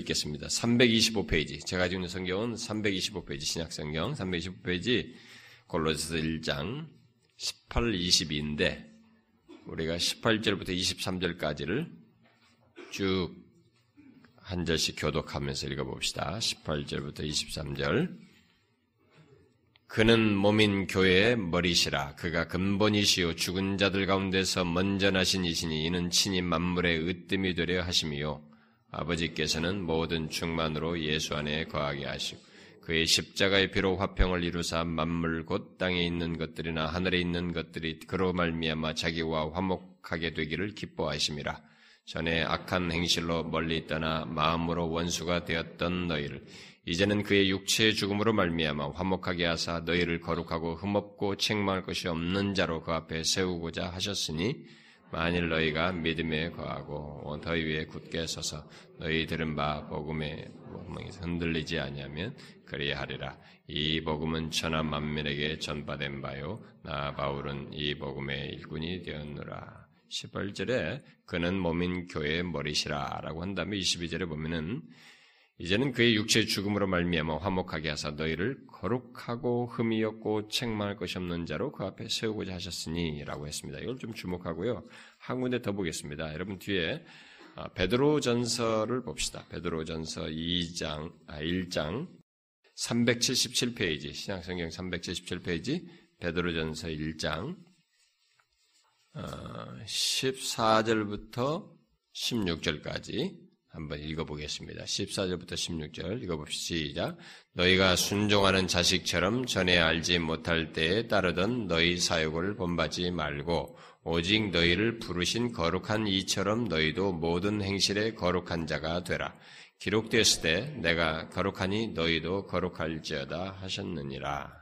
읽겠습니다. 325페이지. 제가 가지고 있는 성경은 325페이지, 신약성경 325페이지, 골로새서 1장 18, 22인데, 우리가 18절부터 23절까지를 쭉 한 절씩 교독하면서 읽어봅시다. 18절부터 23절. 그는 몸인 교회의 머리시라. 그가 근본이시요 죽은 자들 가운데서 먼저 나신 이시니 이는 친히 만물의 으뜸이 되려 하심이요. 아버지께서는 모든 충만으로 예수 안에 거하게 하시고 그의 십자가의 피로 화평을 이루사 만물 곧 땅에 있는 것들이나 하늘에 있는 것들이 그로 말미암아 자기와 화목하게 되기를 기뻐하심이라. 전에 악한 행실로 멀리 떠나 마음으로 원수가 되었던 너희를 이제는 그의 육체의 죽음으로 말미암아 화목하게 하사 너희를 거룩하고 흠없고 책망할 것이 없는 자로 그 앞에 세우고자 하셨으니 만일 너희가 믿음에 거하고 더 위에 굳게 서서 너희 들은 바 복음에 흔들리지 아니하면 그리하리라. 이 복음은 천하 만민에게 전파된 바요. 나 바울은 이 복음의 일꾼이 되었노라. 18절에 그는 몸인 교회의 머리시라 라고 한 다음에 22절에 보면은 이제는 그의 육체의 죽음으로 말미암아 화목하게 하사 너희를 거룩하고 흠이 없고 책망할 것이 없는 자로 그 앞에 세우고자 하셨으니라고 했습니다. 이걸 좀 주목하고요. 한 군데 더 보겠습니다. 여러분 뒤에 아, 베드로 전서를 봅시다. 베드로 전서 2장 아 1장 377페이지 신약성경 377페이지 베드로 전서 1장 14절부터 16절까지 한번 읽어보겠습니다. 14절부터 16절 읽어봅시다. 너희가 순종하는 자식처럼 전에 알지 못할 때에 따르던 너희 사역을 본받지 말고 오직 너희를 부르신 거룩한 이처럼 너희도 모든 행실에 거룩한 자가 되라. 기록되었을 때 내가 거룩하니 너희도 거룩할지어다 하셨느니라.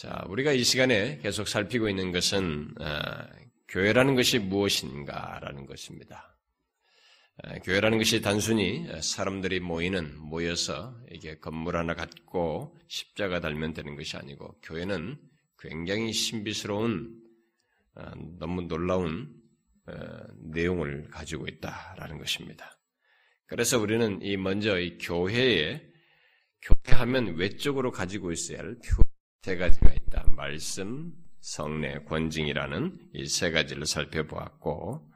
자, 우리가 이 시간에 계속 살피고 있는 것은 어, 교회라는 것이 무엇인가라는 것입니다. 어, 교회라는 것이 단순히 사람들이 모이는 모여서 이게 건물 하나 갖고 십자가 달면 되는 것이 아니고 교회는 굉장히 신비스러운 어, 너무 놀라운 내용을 가지고 있다라는 것입니다. 그래서 우리는 이 먼저 이 교회에 교회하면 외적으로 가지고 있어야 할세 가지가 있다. 말씀, 성례, 권징이라는 이 세 가지를 살펴보았고,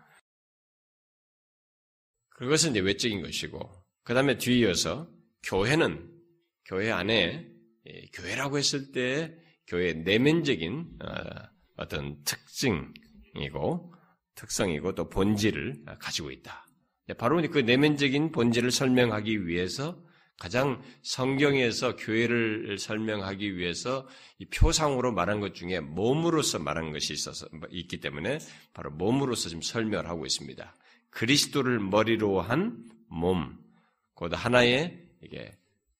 그것은 이제 외적인 것이고, 그 다음에 뒤이어서 교회는 교회 안에 교회라고 했을 때 교회의 내면적인 어, 어떤 특징이고 특성이고 또 본질을 가지고 있다. 바로 그 내면적인 본질을 설명하기 위해서 가장 성경에서 교회를 설명하기 위해서 이 표상으로 말한 것 중에 몸으로서 말한 것이 있어서 있기 때문에 바로 몸으로서 지금 설명을 하고 있습니다. 그리스도를 머리로 한 몸, 곧 하나의 이게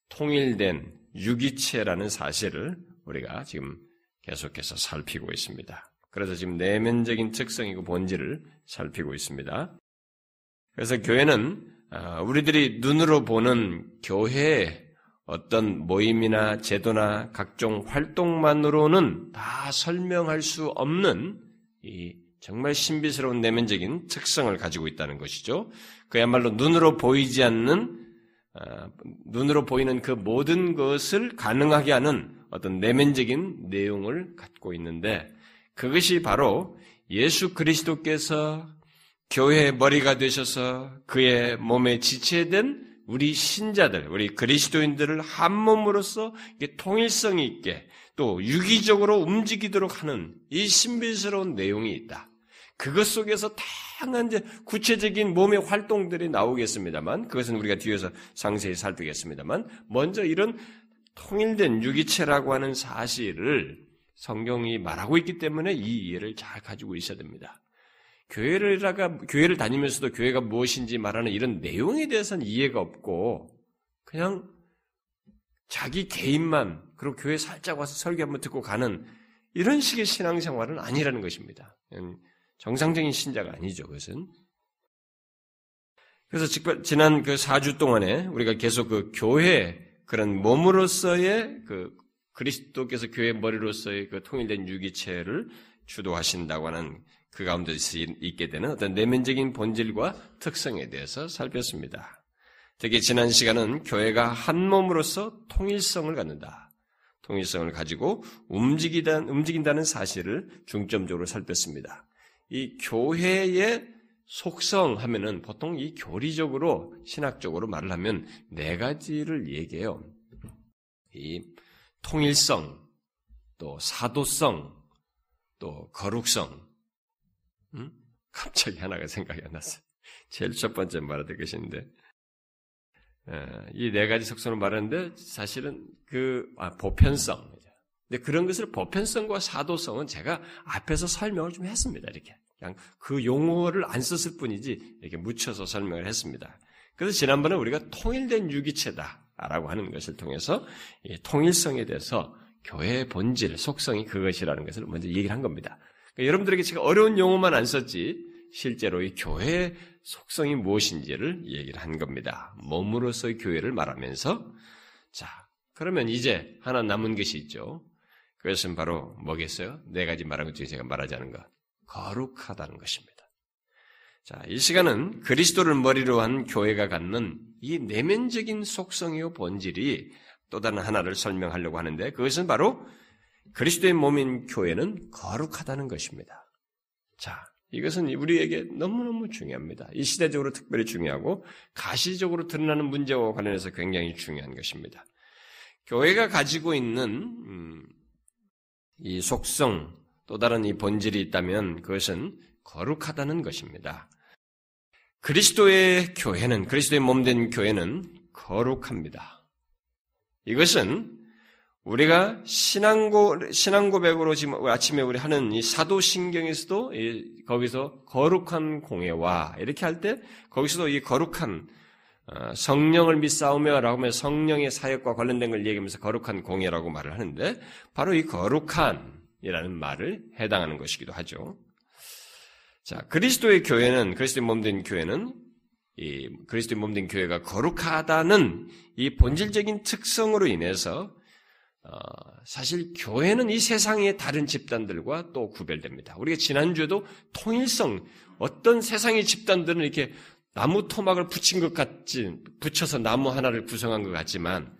통일된 유기체라는 사실을 우리가 지금 계속해서 살피고 있습니다. 그래서 지금 내면적인 특성이고 본질을 살피고 있습니다. 그래서 교회는 아, 우리들이 눈으로 보는 교회의 어떤 모임이나 제도나 각종 활동만으로는 다 설명할 수 없는 이 정말 신비스러운 내면적인 특성을 가지고 있다는 것이죠. 그야말로 눈으로 보이지 않는 아, 눈으로 보이는 그 모든 것을 가능하게 하는 어떤 내면적인 내용을 갖고 있는데 그것이 바로 예수 그리스도께서 교회의 머리가 되셔서 그의 몸에 지체된 우리 신자들, 우리 그리스도인들을 한 몸으로서 통일성 있게 또 유기적으로 움직이도록 하는 이 신비스러운 내용이 있다. 그것 속에서 다양한 이제 구체적인 몸의 활동들이 나오겠습니다만, 그것은 우리가 뒤에서 상세히 살피겠습니다만, 먼저 이런 통일된 유기체라고 하는 사실을 성경이 말하고 있기 때문에 이 이해를 잘 가지고 있어야 됩니다. 교회를다가 교회를 다니면서도 교회가 무엇인지 말하는 이런 내용에 대해서는 이해가 없고 그냥 자기 개인만 그리고 교회 살짝 와서 설교 한번 듣고 가는 이런 식의 신앙생활은 아니라는 것입니다. 정상적인 신자가 아니죠, 그것은. 그래서 지난 그 4주 동안에 우리가 계속 그 교회 그런 몸으로서의 그 그리스도께서 교회 머리로서의 그 통일된 유기체를 주도하신다고 하는 그 가운데 있게 되는 어떤 내면적인 본질과 특성에 대해서 살폈습니다. 특히 지난 시간은 교회가 한 몸으로서 통일성을 갖는다. 통일성을 가지고 움직이다, 움직인다는 사실을 중점적으로 살폈습니다. 이 교회의 속성 하면은 보통 이 교리적으로 신학적으로 말을 하면 네 가지를 얘기해요. 이 통일성, 또 사도성, 또 거룩성. 음? 갑자기 하나가 생각이 안 났어요. 제일 첫 번째 말하던 것인데 이 네 가지 속성을 말하는데 사실은 그 아, 보편성. 근데 그런 것을 보편성과 사도성은 제가 앞에서 설명을 좀 했습니다. 이렇게 그냥 그 용어를 안 썼을 뿐이지 이렇게 묻혀서 설명을 했습니다. 그래서 지난번에 우리가 통일된 유기체다라고 하는 것을 통해서 통일성에 대해서 교회의 본질, 속성이 그것이라는 것을 먼저 얘기를 한 겁니다. 그러니까 여러분들에게 제가 어려운 용어만 안 썼지 실제로 이 교회의 속성이 무엇인지를 얘기를 한 겁니다. 몸으로서의 교회를 말하면서 자 그러면 이제 하나 남은 것이 있죠. 그것은 바로 뭐겠어요? 네 가지 말한 것 중에 제가 않은 것. 거룩하다는 것입니다. 자, 이 시간은 그리스도를 머리로 한 교회가 갖는 이 내면적인 속성이요 본질이 또 다른 하나를 설명하려고 하는데 그것은 바로 그리스도의 몸인 교회는 거룩하다는 것입니다. 자, 이것은 우리에게 너무너무 중요합니다. 이 시대적으로 특별히 중요하고 가시적으로 드러나는 문제와 관련해서 굉장히 중요한 것입니다. 교회가 가지고 있는 음, 이 속성, 또 다른 이 본질이 있다면 그것은 거룩하다는 것입니다. 그리스도의 교회는, 그리스도의 몸 된 교회는 거룩합니다. 이것은 우리가 신앙고, 신앙고백으로 지금 아침에 우리 하는 이 사도신경에서도 거기서 거룩한 공예와 이렇게 할 때 거기서도 이 거룩한 어, 성령을 믿사오며 라고 하면 성령의 사역과 관련된 걸 얘기하면서 거룩한 공예라고 말을 하는데 바로 이 거룩한이라는 말을 해당하는 것이기도 하죠. 자, 그리스도의 교회는 그리스도의 몸된 교회는 이 그리스도의 몸된 교회가 거룩하다는 이 본질적인 특성으로 인해서 어, 사실 교회는 이 세상의 다른 집단들과 또 구별됩니다. 우리가 지난주에도 통일성, 어떤 세상의 집단들은 이렇게 나무 토막을 붙인 것 같지, 붙여서 나무 하나를 구성한 것 같지만,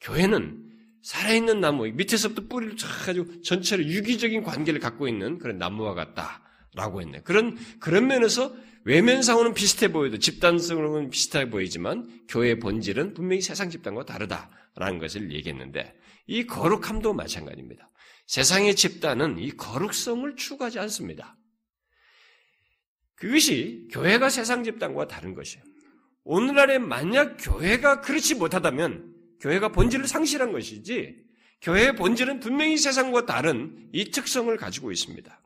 교회는 살아있는 나무, 밑에서부터 뿌리를 쫙 가지고 전체로 유기적인 관계를 갖고 있는 그런 나무와 같다라고 했네. 그런, 그런 면에서 외면상으로는 비슷해 보여도 집단성으로는 비슷해 보이지만 교회의 본질은 분명히 세상 집단과 다르다라는 것을 얘기했는데 이 거룩함도 마찬가지입니다. 세상의 집단은 이 거룩성을 추구하지 않습니다. 그것이 교회가 세상 집단과 다른 것이에요. 오늘날에 만약 교회가 그렇지 못하다면 교회가 본질을 상실한 것이지 교회의 본질은 분명히 세상과 다른 이 특성을 가지고 있습니다.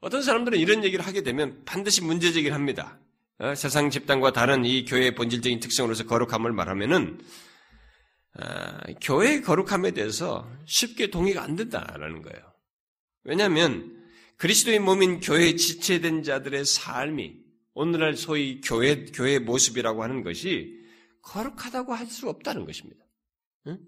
어떤 사람들은 이런 얘기를 하게 되면 반드시 문제 제기를 합니다. 어, 세상 집단과 다른 이 교회의 본질적인 특성으로서 거룩함을 말하면은 어, 교회의 거룩함에 대해서 쉽게 동의가 안 된다라는 거예요. 왜냐하면 그리스도의 몸인 교회에 지체된 자들의 삶이 오늘날 소위 교회 교회의 모습이라고 하는 것이 거룩하다고 할 수 없다는 것입니다. 응?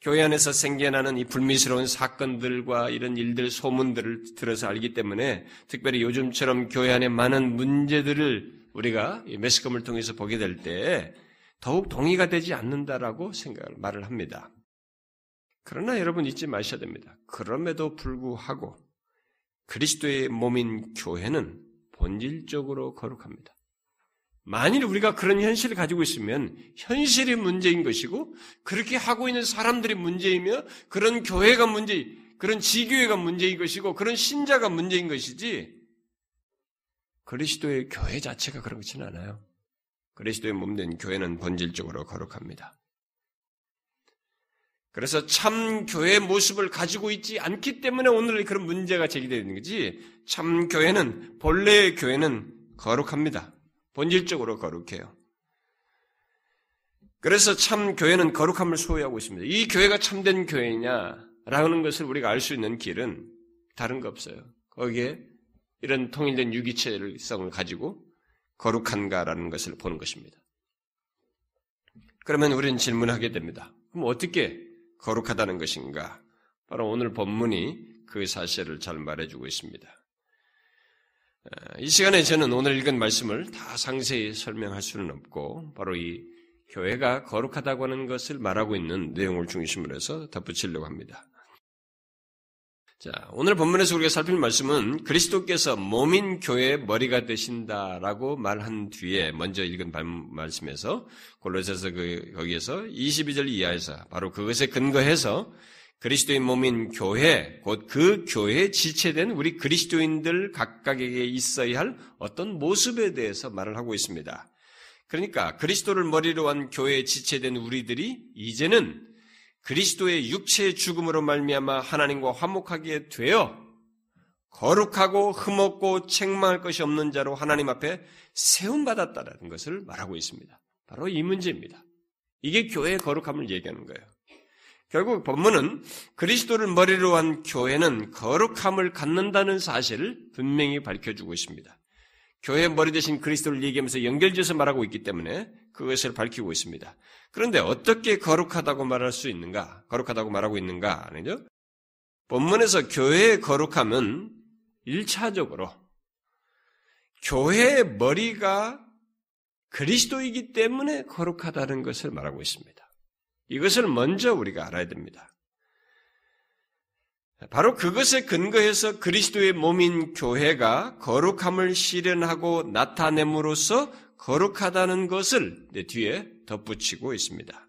교회 안에서 생겨나는 이 불미스러운 사건들과 이런 일들, 소문들을 들어서 알기 때문에 특별히 요즘처럼 교회 안에 많은 문제들을 우리가 매스컴을 통해서 보게 될 때 더욱 동의가 되지 않는다라고 생각을 말을 합니다. 그러나 여러분 잊지 마셔야 됩니다. 그럼에도 불구하고 그리스도의 몸인 교회는 본질적으로 거룩합니다. 만일 우리가 그런 현실을 가지고 있으면 현실이 문제인 것이고 그렇게 하고 있는 사람들이 문제이며 그런 교회가 문제, 그런 지교회가 문제인 것이고 그런 신자가 문제인 것이지 그리스도의 교회 자체가 그런 것은 않아요. 그리스도의 몸된 교회는 본질적으로 거룩합니다. 그래서 참 교회의 모습을 가지고 있지 않기 때문에 오늘 그런 문제가 제기되는 거지 참 교회는 본래의 교회는 거룩합니다. 본질적으로 거룩해요. 그래서 참 교회는 거룩함을 소유하고 있습니다. 이 교회가 참된 교회냐라는 것을 우리가 알 수 있는 길은 다른 거 없어요. 거기에 이런 통일된 유기체성을 가지고 거룩한가라는 것을 보는 것입니다. 그러면 우리는 질문하게 됩니다. 그럼 어떻게 거룩하다는 것인가? 바로 오늘 본문이 그 사실을 잘 말해주고 있습니다. 이 시간에 저는 오늘 읽은 말씀을 다 상세히 설명할 수는 없고 바로 이 교회가 거룩하다고 하는 것을 말하고 있는 내용을 중심으로 해서 덧붙이려고 합니다. 자, 오늘 본문에서 우리가 살필 말씀은 그리스도께서 몸인 교회의 머리가 되신다라고 말한 뒤에 먼저 읽은 말씀에서 골로새서 그 거기에서 22절 이하에서 바로 그것에 근거해서 그리스도의 몸인 교회, 곧 그 교회에 지체된 우리 그리스도인들 각각에게 있어야 할 어떤 모습에 대해서 말을 하고 있습니다. 그러니까 그리스도를 머리로 한 교회에 지체된 우리들이 이제는 그리스도의 육체의 죽음으로 말미암아 하나님과 화목하게 되어 거룩하고 흠없고 책망할 것이 없는 자로 하나님 앞에 세움 받았다라는 것을 말하고 있습니다. 바로 이 문제입니다. 이게 교회의 거룩함을 얘기하는 거예요. 결국 본문은 그리스도를 머리로 한 교회는 거룩함을 갖는다는 사실을 분명히 밝혀주고 있습니다. 교회 머리 대신 그리스도를 얘기하면서 연결지어서 말하고 있기 때문에 그것을 밝히고 있습니다. 그런데 어떻게 거룩하다고 말할 수 있는가? 거룩하다고 말하고 있는가? 아니죠? 본문에서 교회의 거룩함은 1차적으로 교회의 머리가 그리스도이기 때문에 거룩하다는 것을 말하고 있습니다. 이것을 먼저 우리가 알아야 됩니다. 바로 그것에 근거해서 그리스도의 몸인 교회가 거룩함을 실현하고 나타냄으로써 거룩하다는 것을 뒤에 덧붙이고 있습니다.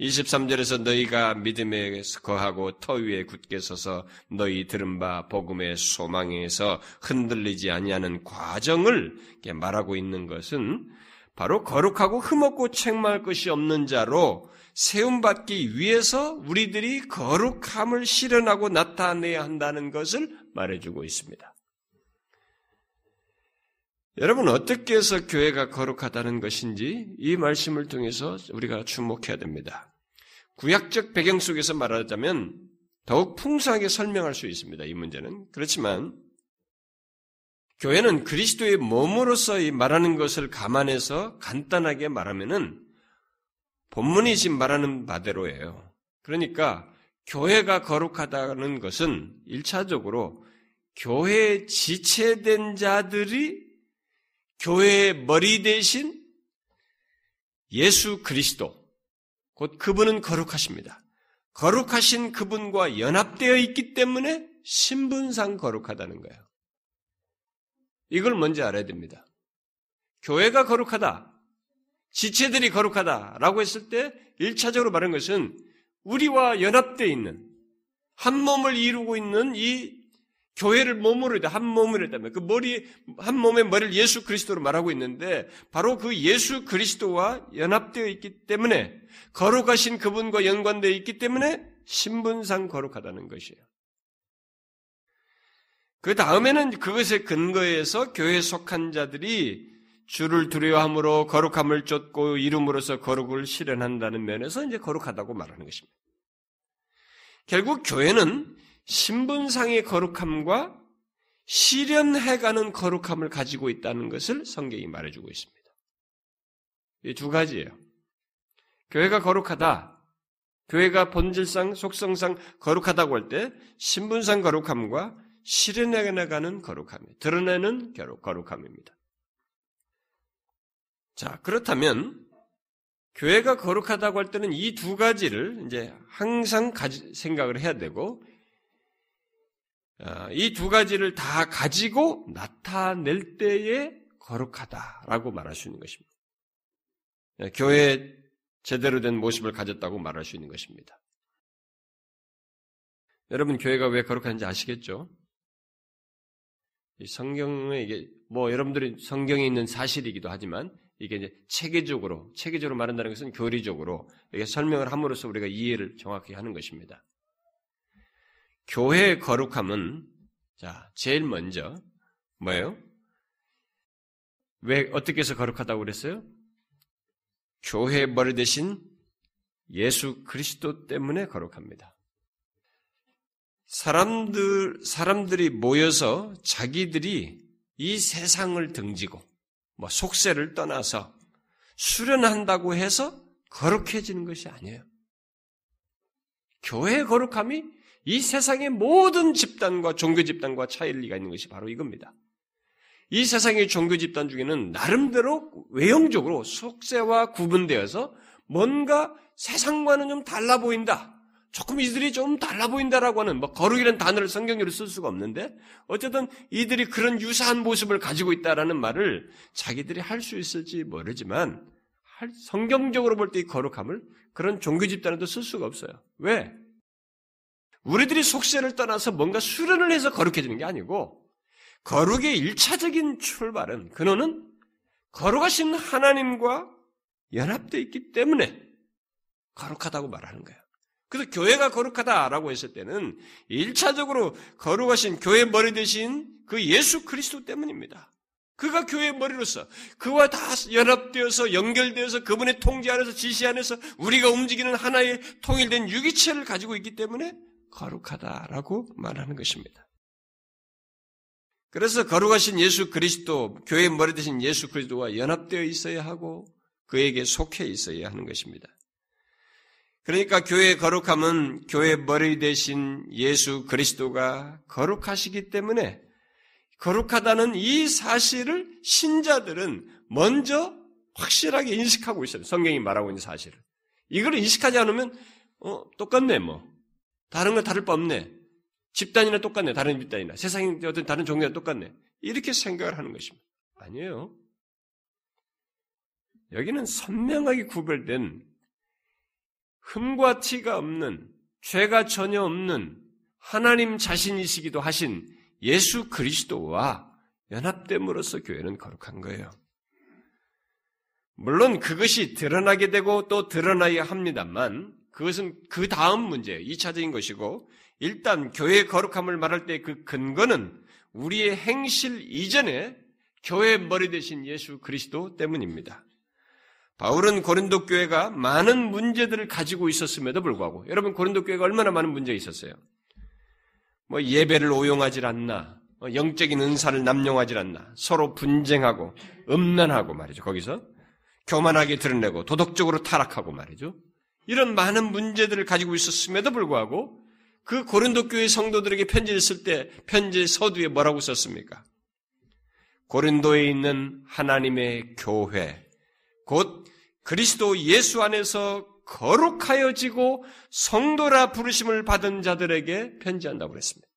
23절에서 너희가 믿음에 거하고 터 위에 굳게 서서 너희 들은 바 복음의 소망에서 흔들리지 아니하는 과정을 말하고 있는 것은 바로 거룩하고 흠없고 책망할 것이 없는 자로 세움받기 위해서 우리들이 거룩함을 실현하고 나타내야 한다는 것을 말해주고 있습니다. 여러분 어떻게 해서 교회가 거룩하다는 것인지 이 말씀을 통해서 우리가 주목해야 됩니다. 구약적 배경 속에서 말하자면 더욱 풍성하게 설명할 수 있습니다. 이 문제는 그렇지만 교회는 그리스도의 몸으로서 말하는 것을 감안해서 간단하게 말하면은 본문이 지금 말하는 바대로예요. 그러니까 교회가 거룩하다는 것은 1차적으로 교회에 지체된 자들이 교회의 머리 대신 예수 그리스도, 곧 그분은 거룩하십니다. 거룩하신 그분과 연합되어 있기 때문에 신분상 거룩하다는 거예요. 이걸 먼저 알아야 됩니다. 교회가 거룩하다. 지체들이 거룩하다라고 했을 때 1차적으로 말한 것은 우리와 연합되어 있는 한 몸을 이루고 있는 이 교회를 몸으로. 한 몸으로 했다면 그 머리 한 몸의 머리를 예수 그리스도로 말하고 있는데 바로 그 예수 그리스도와 연합되어 있기 때문에 거룩하신 그분과 연관되어 있기 때문에 신분상 거룩하다는 것이에요. 그 다음에는 그것에 근거해서 교회에 속한 자들이 주를 두려워함으로 거룩함을 쫓고 이름으로서 거룩을 실현한다는 면에서 이제 거룩하다고 말하는 것입니다. 결국 교회는 신분상의 거룩함과 실현해가는 거룩함을 가지고 있다는 것을 성경이 말해주고 있습니다. 이 두 가지예요. 교회가 거룩하다. 교회가 본질상, 속성상 거룩하다고 할 때 신분상 거룩함과 실현해가는 거룩함, 드러내는 거룩함입니다. 자, 그렇다면 교회가 거룩하다고 할 때는 이 두 가지를 이제 항상 가지, 생각을 해야 되고 아, 이두 가지를 다 가지고 나타낼 때에 거룩하다라고 말할 수 있는 것입니다. 네, 교회 제대로 된 모습을 가졌다고 말할 수 있는 것입니다. 여러분 교회가 왜 거룩한지 아시겠죠? 성경에 이게 뭐 여러분들이 성경에 있는 사실이기도 하지만 이게 이제 체계적으로, 체계적으로 말한다는 것은 교리적으로 이게 설명을 함으로써 우리가 이해를 정확히 하는 것입니다. 교회의 거룩함은, 자, 제일 먼저, 뭐예요? 왜, 어떻게 해서 거룩하다고 그랬어요? 교회의 머리 대신 예수 그리스도 때문에 거룩합니다. 사람들, 사람들이 모여서 자기들이 이 세상을 등지고, 뭐 속세를 떠나서 수련한다고 해서 거룩해지는 것이 아니에요. 교회의 거룩함이 이 세상의 모든 집단과 종교 집단과 차이가 있는 것이 바로 이겁니다. 이 세상의 종교 집단 중에는 나름대로 외형적으로 속세와 구분되어서 뭔가 세상과는 좀 달라 보인다. 조금 이들이 좀 달라 보인다라고 하는 뭐 거룩이라는 단어를 성경으로 쓸 수가 없는데 어쨌든 이들이 그런 유사한 모습을 가지고 있다라는 말을 자기들이 할 수 있을지 모르지만 성경적으로 볼 때 이 거룩함을 그런 종교 집단에도 쓸 수가 없어요. 왜? 우리들이 속세를 떠나서 뭔가 수련을 해서 거룩해지는 게 아니고 거룩의 일차적인 출발은 근원은 거룩하신 하나님과 연합되어 있기 때문에 거룩하다고 말하는 거예요. 그래서 교회가 거룩하다라고 했을 때는 일차적으로 거룩하신 교회 머리 대신 그 예수 그리스도 때문입니다. 그가 교회의 머리로서 그와 다 연합되어서 연결되어서 그분의 통제 안에서 지시 안에서 우리가 움직이는 하나의 통일된 유기체를 가지고 있기 때문에 거룩하다라고 말하는 것입니다. 그래서 거룩하신 예수 그리스도, 교회의 머리 대신 예수 그리스도와 연합되어 있어야 하고 그에게 속해 있어야 하는 것입니다. 그러니까 교회의 거룩함은 교회 머리 대신 예수 그리스도가 거룩하시기 때문에 거룩하다는 이 사실을 신자들은 먼저 확실하게 인식하고 있어요. 성경이 말하고 있는 사실을. 이걸 인식하지 않으면 어, 똑같네 뭐. 다른 거 다를 바 없네. 집단이나 똑같네. 다른 집단이나. 세상의 어떤 다른 종교나 똑같네. 이렇게 생각을 하는 것입니다. 아니에요. 여기는 선명하게 구별된 흠과 티가 없는 죄가 전혀 없는 하나님 자신이시기도 하신 예수 그리스도와 연합됨으로써 교회는 거룩한 거예요. 물론 그것이 드러나게 되고 또 드러나야 합니다만 그것은 그 다음 문제, 2차적인 것이고 일단 교회의 거룩함을 말할 때 그 근거는 우리의 행실 이전에 교회 머리 대신 예수 그리스도 때문입니다. 바울은 고린도 교회가 많은 문제들을 가지고 있었음에도 불구하고 여러분 고린도 교회가 얼마나 많은 문제가 있었어요. 뭐 예배를 오용하지 않나, 뭐 영적인 은사를 남용하지 않나, 서로 분쟁하고 음란하고 말이죠. 거기서 교만하게 드러내고 도덕적으로 타락하고 말이죠. 이런 많은 문제들을 가지고 있었음에도 불구하고 그 고린도 교회 성도들에게 편지를 쓸 때 편지 서두에 뭐라고 썼습니까? 고린도에 있는 하나님의 교회, 곧 그리스도 예수 안에서 거룩하여지고 성도라 부르심을 받은 자들에게 편지한다고 그랬습니다.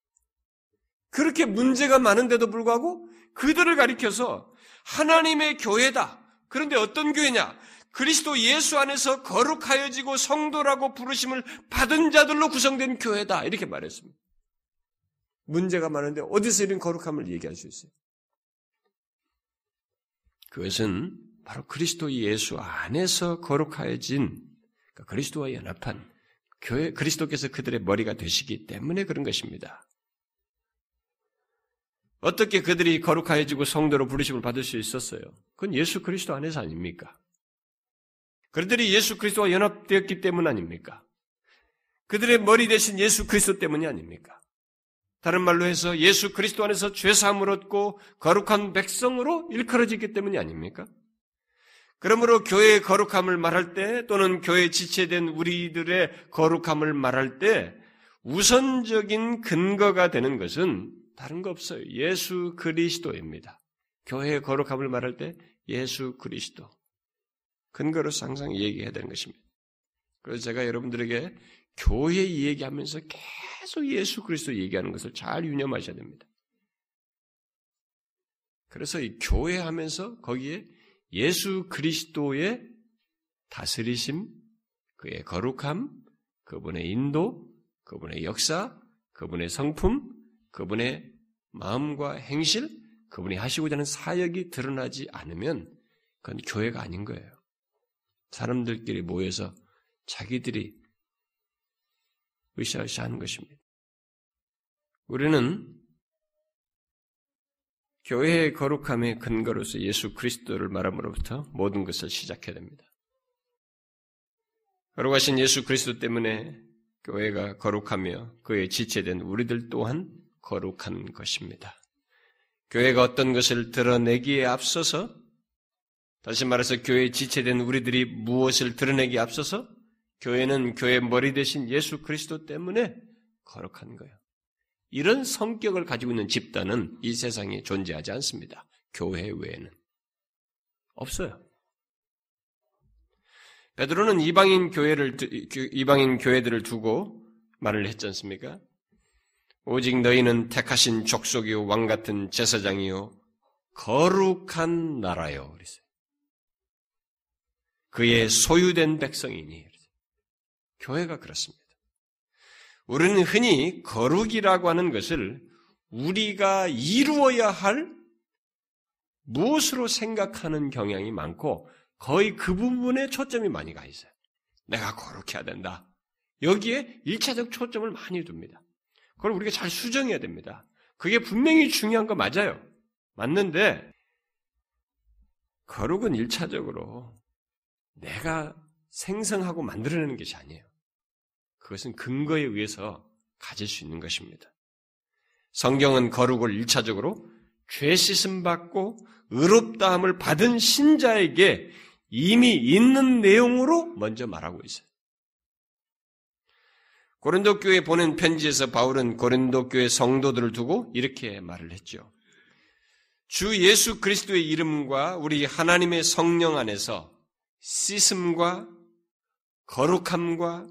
그렇게 문제가 많은데도 불구하고 그들을 가리켜서 하나님의 교회다. 그런데 어떤 교회냐? 그리스도 예수 안에서 거룩하여지고 성도라고 부르심을 받은 자들로 구성된 교회다. 이렇게 말했습니다. 문제가 많은데 어디서 이런 거룩함을 얘기할 수 있어요? 그것은 바로 그리스도 예수 안에서 거룩하여진 그러니까 그리스도와 연합한 교회 그리스도께서 그들의 머리가 되시기 때문에 그런 것입니다. 어떻게 그들이 거룩하여지고 성도로 부르심을 받을 수 있었어요? 그건 예수 그리스도 안에서 아닙니까? 그들이 예수 그리스도와 연합되었기 때문 아닙니까? 그들의 머리 대신 예수 그리스도 때문이 아닙니까? 다른 말로 해서 예수 그리스도 안에서 죄 사함을 얻고 거룩한 백성으로 일컬어지기 때문이 아닙니까? 그러므로 교회의 거룩함을 말할 때 또는 교회 지체된 우리들의 거룩함을 말할 때 우선적인 근거가 되는 것은 다른 거 없어요. 예수 그리스도입니다. 교회의 거룩함을 말할 때 예수 그리스도. 근거로서 항상 얘기해야 되는 것입니다. 그래서 제가 여러분들에게 교회 얘기하면서 계속 예수 그리스도 얘기하는 것을 잘 유념하셔야 됩니다. 그래서 이 교회 하면서 거기에 예수 그리스도의 다스리심, 그의 거룩함, 그분의 인도, 그분의 역사, 그분의 성품, 그분의 마음과 행실, 그분이 하시고자 하는 사역이 드러나지 않으면 그건 교회가 아닌 거예요. 사람들끼리 모여서 자기들이 으쌰으쌰 하는 것입니다. 우리는 교회의 거룩함의 근거로서 예수 그리스도를 말함으로부터 모든 것을 시작해야 됩니다. 거룩하신 예수 그리스도 때문에 교회가 거룩하며 그의 지체된 우리들 또한 거룩한 것입니다. 교회가 어떤 것을 드러내기에 앞서서 다시 말해서 교회에 지체된 우리들이 무엇을 드러내기에 앞서서 교회는 교회 머리 대신 예수 그리스도 때문에 거룩한 거예요. 이런 성격을 가지고 있는 집단은 이 세상에 존재하지 않습니다. 교회 외에는. 없어요. 베드로는 이방인 교회를, 이방인 교회들을 두고 말을 했지 않습니까? 오직 너희는 택하신 족속이요 왕 같은 제사장이요 거룩한 나라요. 그랬어요. 그의 소유된 백성이니. 교회가 그렇습니다. 우리는 흔히 거룩이라고 하는 것을 우리가 이루어야 할 무엇으로 생각하는 경향이 많고 거의 그 부분에 초점이 많이 가 있어요. 내가 거룩해야 된다. 여기에 일차적 초점을 많이 둡니다. 그걸 우리가 잘 수정해야 됩니다. 그게 분명히 중요한 거 맞아요. 맞는데 거룩은 일차적으로 내가 생성하고 만들어내는 것이 아니에요. 그것은 근거에 의해서 가질 수 있는 것입니다. 성경은 거룩을 일차적으로 죄 씻음 받고 의롭다함을 받은 신자에게 이미 있는 내용으로 먼저 말하고 있어요. 고린도 교회 보낸 편지에서 바울은 고린도 교회 성도들을 두고 이렇게 말을 했죠. 주 예수 그리스도의 이름과 우리 하나님의 성령 안에서 씻음과 거룩함과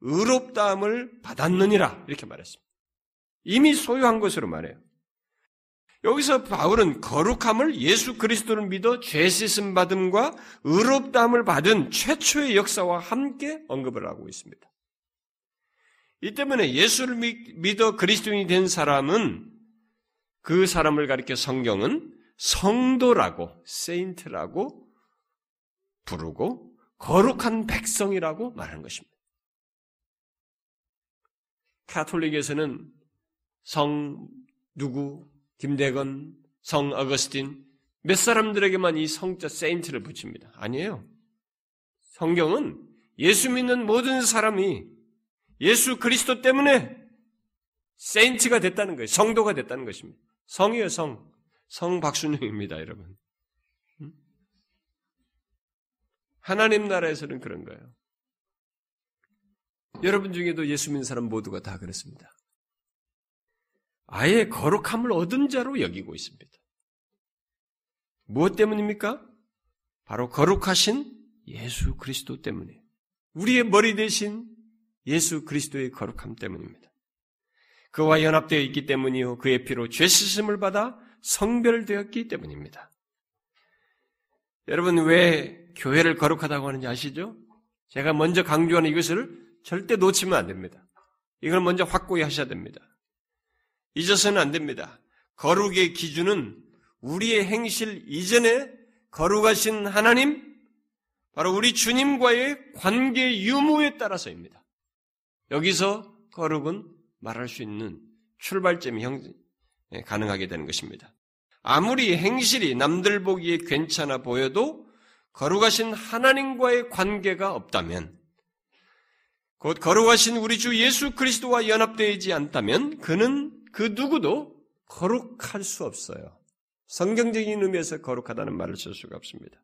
의롭다함을 받았느니라 이렇게 말했습니다. 이미 소유한 것으로 말해요. 여기서 바울은 거룩함을 예수 그리스도를 믿어 죄 씻음 받음과 의롭다함을 받은 최초의 역사와 함께 언급을 하고 있습니다. 이 때문에 예수를 믿어 그리스도인이 된 사람은 그 사람을 가리켜 성경은 성도라고 세인트라고 부르고 거룩한 백성이라고 말하는 것입니다. 카톨릭에서는 성 누구, 김대건, 성 어거스틴 몇 사람들에게만 이 성자 세인트를 붙입니다. 아니에요. 성경은 예수 믿는 모든 사람이 예수 그리스도 때문에 세인트가 됐다는 거예요. 성도가 됐다는 것입니다. 성이에요, 성. 성 박순영입니다, 여러분. 하나님 나라에서는 그런 거예요. 여러분 중에도 예수 믿는 사람 모두가 다 그렇습니다. 아예 거룩함을 얻은 자로 여기고 있습니다. 무엇 때문입니까? 바로 거룩하신 예수 그리스도 때문에 우리의 머리 대신 예수 그리스도의 거룩함 때문입니다. 그와 연합되어 있기 때문이요. 그의 피로 죄 씻음을 받아 성별되었기 때문입니다. 여러분 왜 교회를 거룩하다고 하는지 아시죠? 제가 먼저 강조하는 이것을 절대 놓치면 안 됩니다. 이걸 먼저 확고히 하셔야 됩니다. 잊어서는 안 됩니다. 거룩의 기준은 우리의 행실 이전에 거룩하신 하나님, 바로 우리 주님과의 관계 유무에 따라서입니다. 여기서 거룩은 말할 수 있는 출발점이 형, 예, 가능하게 되는 것입니다. 아무리 행실이 남들 보기에 괜찮아 보여도 거룩하신 하나님과의 관계가 없다면 곧 거룩하신 우리 주 예수 그리스도와 연합되지 않다면 그는 그 누구도 거룩할 수 없어요. 성경적인 의미에서 거룩하다는 말을 쓸 수가 없습니다.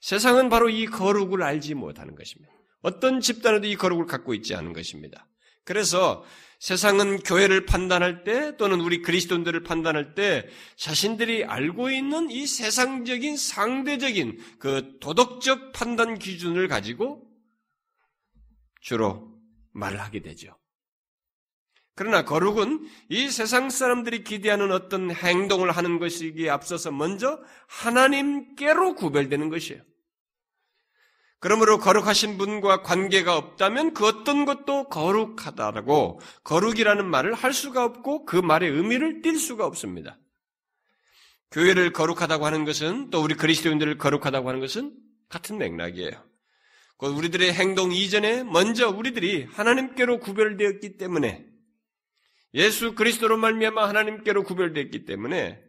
세상은 바로 이 거룩을 알지 못하는 것입니다. 어떤 집단에도 이 거룩을 갖고 있지 않은 것입니다. 그래서 세상은 교회를 판단할 때 또는 우리 그리스도인들을 판단할 때 자신들이 알고 있는 이 세상적인 상대적인 그 도덕적 판단 기준을 가지고 주로 말을 하게 되죠. 그러나 거룩은 이 세상 사람들이 기대하는 어떤 행동을 하는 것이기에 앞서서 먼저 하나님께로 구별되는 것이에요. 그러므로 거룩하신 분과 관계가 없다면 그 어떤 것도 거룩하다라고 거룩이라는 말을 할 수가 없고 그 말의 의미를 띌 수가 없습니다. 교회를 거룩하다고 하는 것은 또 우리 그리스도인들을 거룩하다고 하는 것은 같은 맥락이에요. 우리들의 행동 이전에 먼저 우리들이 하나님께로 구별되었기 때문에 예수 그리스도로 말미암아 하나님께로 구별되었기 때문에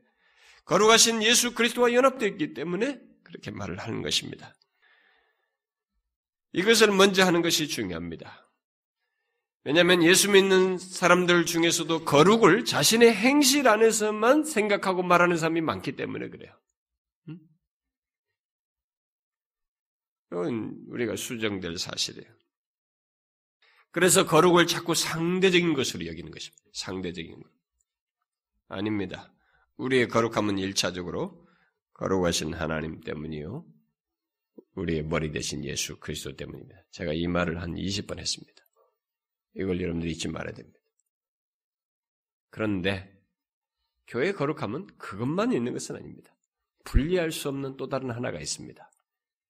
거룩하신 예수 그리스도와 연합되었기 때문에 그렇게 말을 하는 것입니다. 이것을 먼저 하는 것이 중요합니다. 왜냐하면 예수 믿는 사람들 중에서도 거룩을 자신의 행실 안에서만 생각하고 말하는 사람이 많기 때문에 그래요. 이건 우리가 수정될 사실이에요. 그래서 거룩을 자꾸 상대적인 것으로 여기는 것입니다. 상대적인 것. 아닙니다. 우리의 거룩함은 일차적으로 거룩하신 하나님 때문이요. 우리의 머리 대신 예수 그리스도 때문입니다. 제가 이 말을 한 20번 했습니다. 이걸 여러분들이 잊지 말아야 됩니다. 그런데 교회 거룩함은 그것만 있는 것은 아닙니다. 분리할 수 없는 또 다른 하나가 있습니다.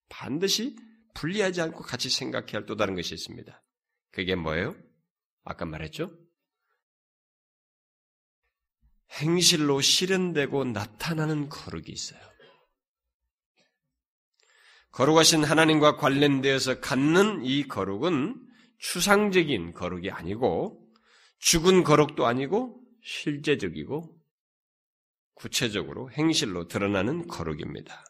반드시 분리하지 않고 같이 생각해야 할 또 다른 것이 있습니다. 그게 뭐예요? 아까 말했죠? 행실로 실현되고 나타나는 거룩이 있어요. 거룩하신 하나님과 관련되어서 갖는 이 거룩은 추상적인 거룩이 아니고 죽은 거룩도 아니고 실제적이고 구체적으로 행실로 드러나는 거룩입니다.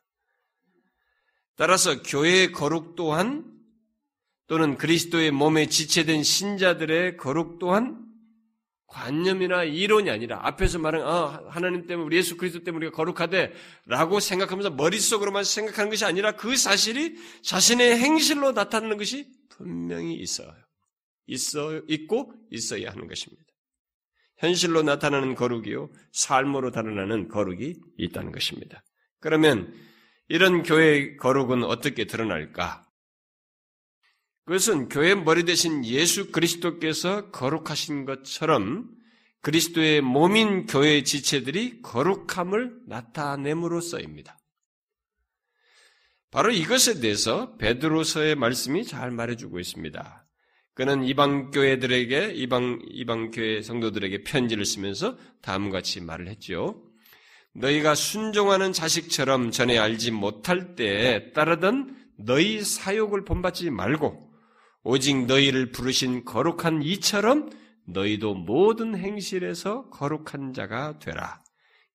따라서 교회의 거룩 또한 또는 그리스도의 몸에 지체된 신자들의 거룩 또한 관념이나 이론이 아니라 앞에서 말한 어, 하나님 때문에 우리 예수 그리스도 때문에 우리가 거룩하대라고 생각하면서 머릿속으로만 생각하는 것이 아니라 그 사실이 자신의 행실로 나타나는 것이 분명히 있어요. 있어 있고 있어야 하는 것입니다. 현실로 나타나는 거룩이요 삶으로 드러나는 거룩이 있다는 것입니다. 그러면 이런 교회의 거룩은 어떻게 드러날까? 그것은 교회 머리 대신 예수 그리스도께서 거룩하신 것처럼 그리스도의 몸인 교회 지체들이 거룩함을 나타냄으로써입니다. 바로 이것에 대해서 베드로서의 말씀이 잘 말해주고 있습니다. 그는 이방 교회들에게 이방 이방 교회 성도들에게 편지를 쓰면서 다음과 같이 말을 했죠. 너희가 순종하는 자식처럼 전에 알지 못할 때에 따르던 너희 사욕을 본받지 말고 오직 너희를 부르신 거룩한 이처럼 너희도 모든 행실에서 거룩한 자가 되라.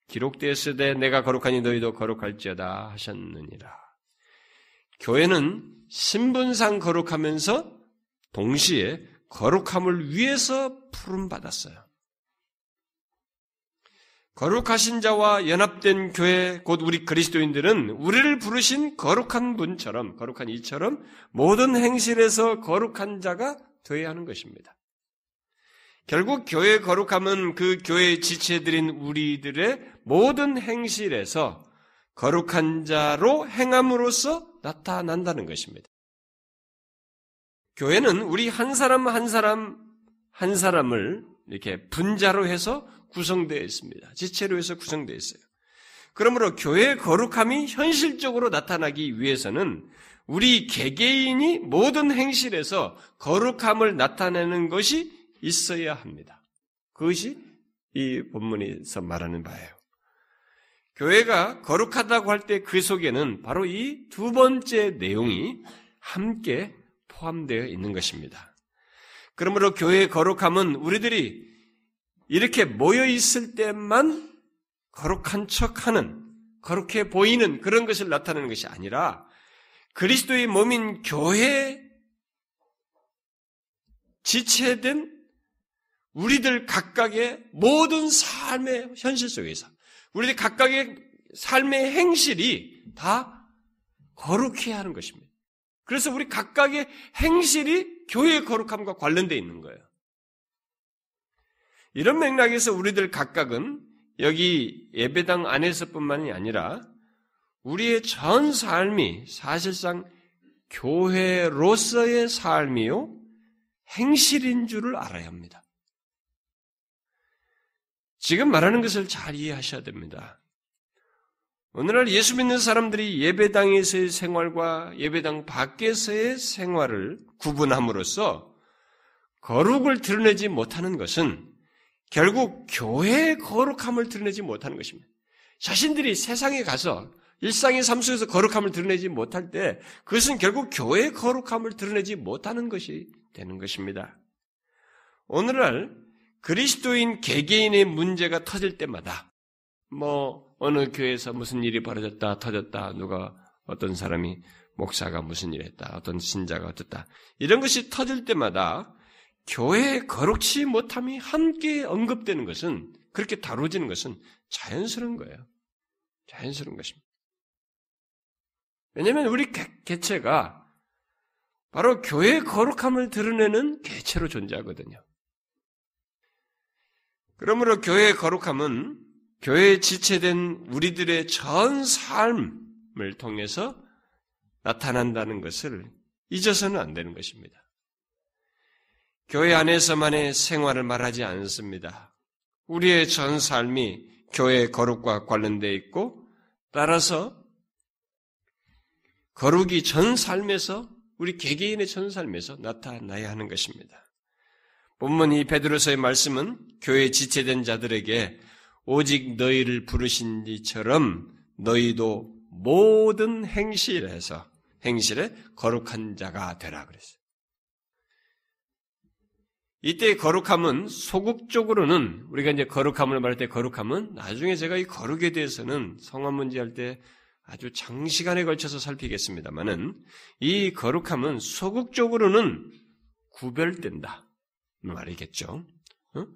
기록되었으되 내가 거룩하니 너희도 거룩할지어다 하셨느니라. 교회는 신분상 거룩하면서 동시에 거룩함을 위해서 부름받았어요. 거룩하신 자와 연합된 교회, 곧 우리 그리스도인들은 우리를 부르신 거룩한 분처럼, 거룩한 이처럼 모든 행실에서 거룩한 자가 되어야 하는 것입니다. 결국 교회의 거룩함은 그 교회의 지체들인 우리들의 모든 행실에서 거룩한 자로 행함으로써 나타난다는 것입니다. 교회는 우리 한 사람 한 사람 한 사람을 이렇게 분자로 해서 구성되어 있습니다. 지체로 해서 구성되어 있어요. 그러므로 교회의 거룩함이 현실적으로 나타나기 위해서는 우리 개개인이 모든 행실에서 거룩함을 나타내는 것이 있어야 합니다. 그것이 이 본문에서 말하는 바예요. 교회가 거룩하다고 할 때 그 속에는 바로 이 두 번째 내용이 함께 포함되어 있는 것입니다. 그러므로 교회의 거룩함은 우리들이 이렇게 모여 있을 때만 거룩한 척 하는, 거룩해 보이는 그런 것을 나타내는 것이 아니라 그리스도의 몸인 교회 지체된 우리들 각각의 모든 삶의 현실 속에서 우리들 각각의 삶의 행실이 다 거룩해야 하는 것입니다. 그래서 우리 각각의 행실이 교회의 거룩함과 관련되어 있는 거예요. 이런 맥락에서 우리들 각각은 여기 예배당 안에서뿐만이 아니라 우리의 전 삶이 사실상 교회로서의 삶이요 행실인 줄을 알아야 합니다. 지금 말하는 것을 잘 이해하셔야 됩니다. 오늘날 예수 믿는 사람들이 예배당에서의 생활과 예배당 밖에서의 생활을 구분함으로써 거룩을 드러내지 못하는 것은 결국 교회의 거룩함을 드러내지 못하는 것입니다. 자신들이 세상에 가서 일상의 삶 속에서 거룩함을 드러내지 못할 때 그것은 결국 교회의 거룩함을 드러내지 못하는 것이 되는 것입니다. 오늘날 그리스도인 개개인의 문제가 터질 때마다 뭐 어느 교회에서 무슨 일이 벌어졌다 터졌다 누가 어떤 사람이 목사가 무슨 일 했다 어떤 신자가 어떻다 이런 것이 터질 때마다 교회의 거룩치 못함이 함께 언급되는 것은 그렇게 다루어지는 것은 자연스러운 거예요. 자연스러운 것입니다. 왜냐하면 우리 개체가 바로 교회의 거룩함을 드러내는 개체로 존재하거든요. 그러므로 교회의 거룩함은 교회에 지체된 우리들의 전 삶을 통해서 나타난다는 것을 잊어서는 안 되는 것입니다. 교회 안에서만의 생활을 말하지 않습니다. 우리의 전 삶이 교회의 거룩과 관련되어 있고 따라서 거룩이 전 삶에서 우리 개개인의 전 삶에서 나타나야 하는 것입니다. 본문 이 베드로서의 말씀은 교회 지체된 자들에게 오직 너희를 부르신 이처럼 너희도 모든 행실에서 행실에 거룩한 자가 되라 그랬어요. 이때 거룩함은 소극적으로는 우리가 이제 거룩함을 말할 때 거룩함은 나중에 제가 이 거룩에 대해서는 성화 문제 할 때 아주 장시간에 걸쳐서 살피겠습니다만은 이 거룩함은 소극적으로는 구별된다 말이겠죠. 어?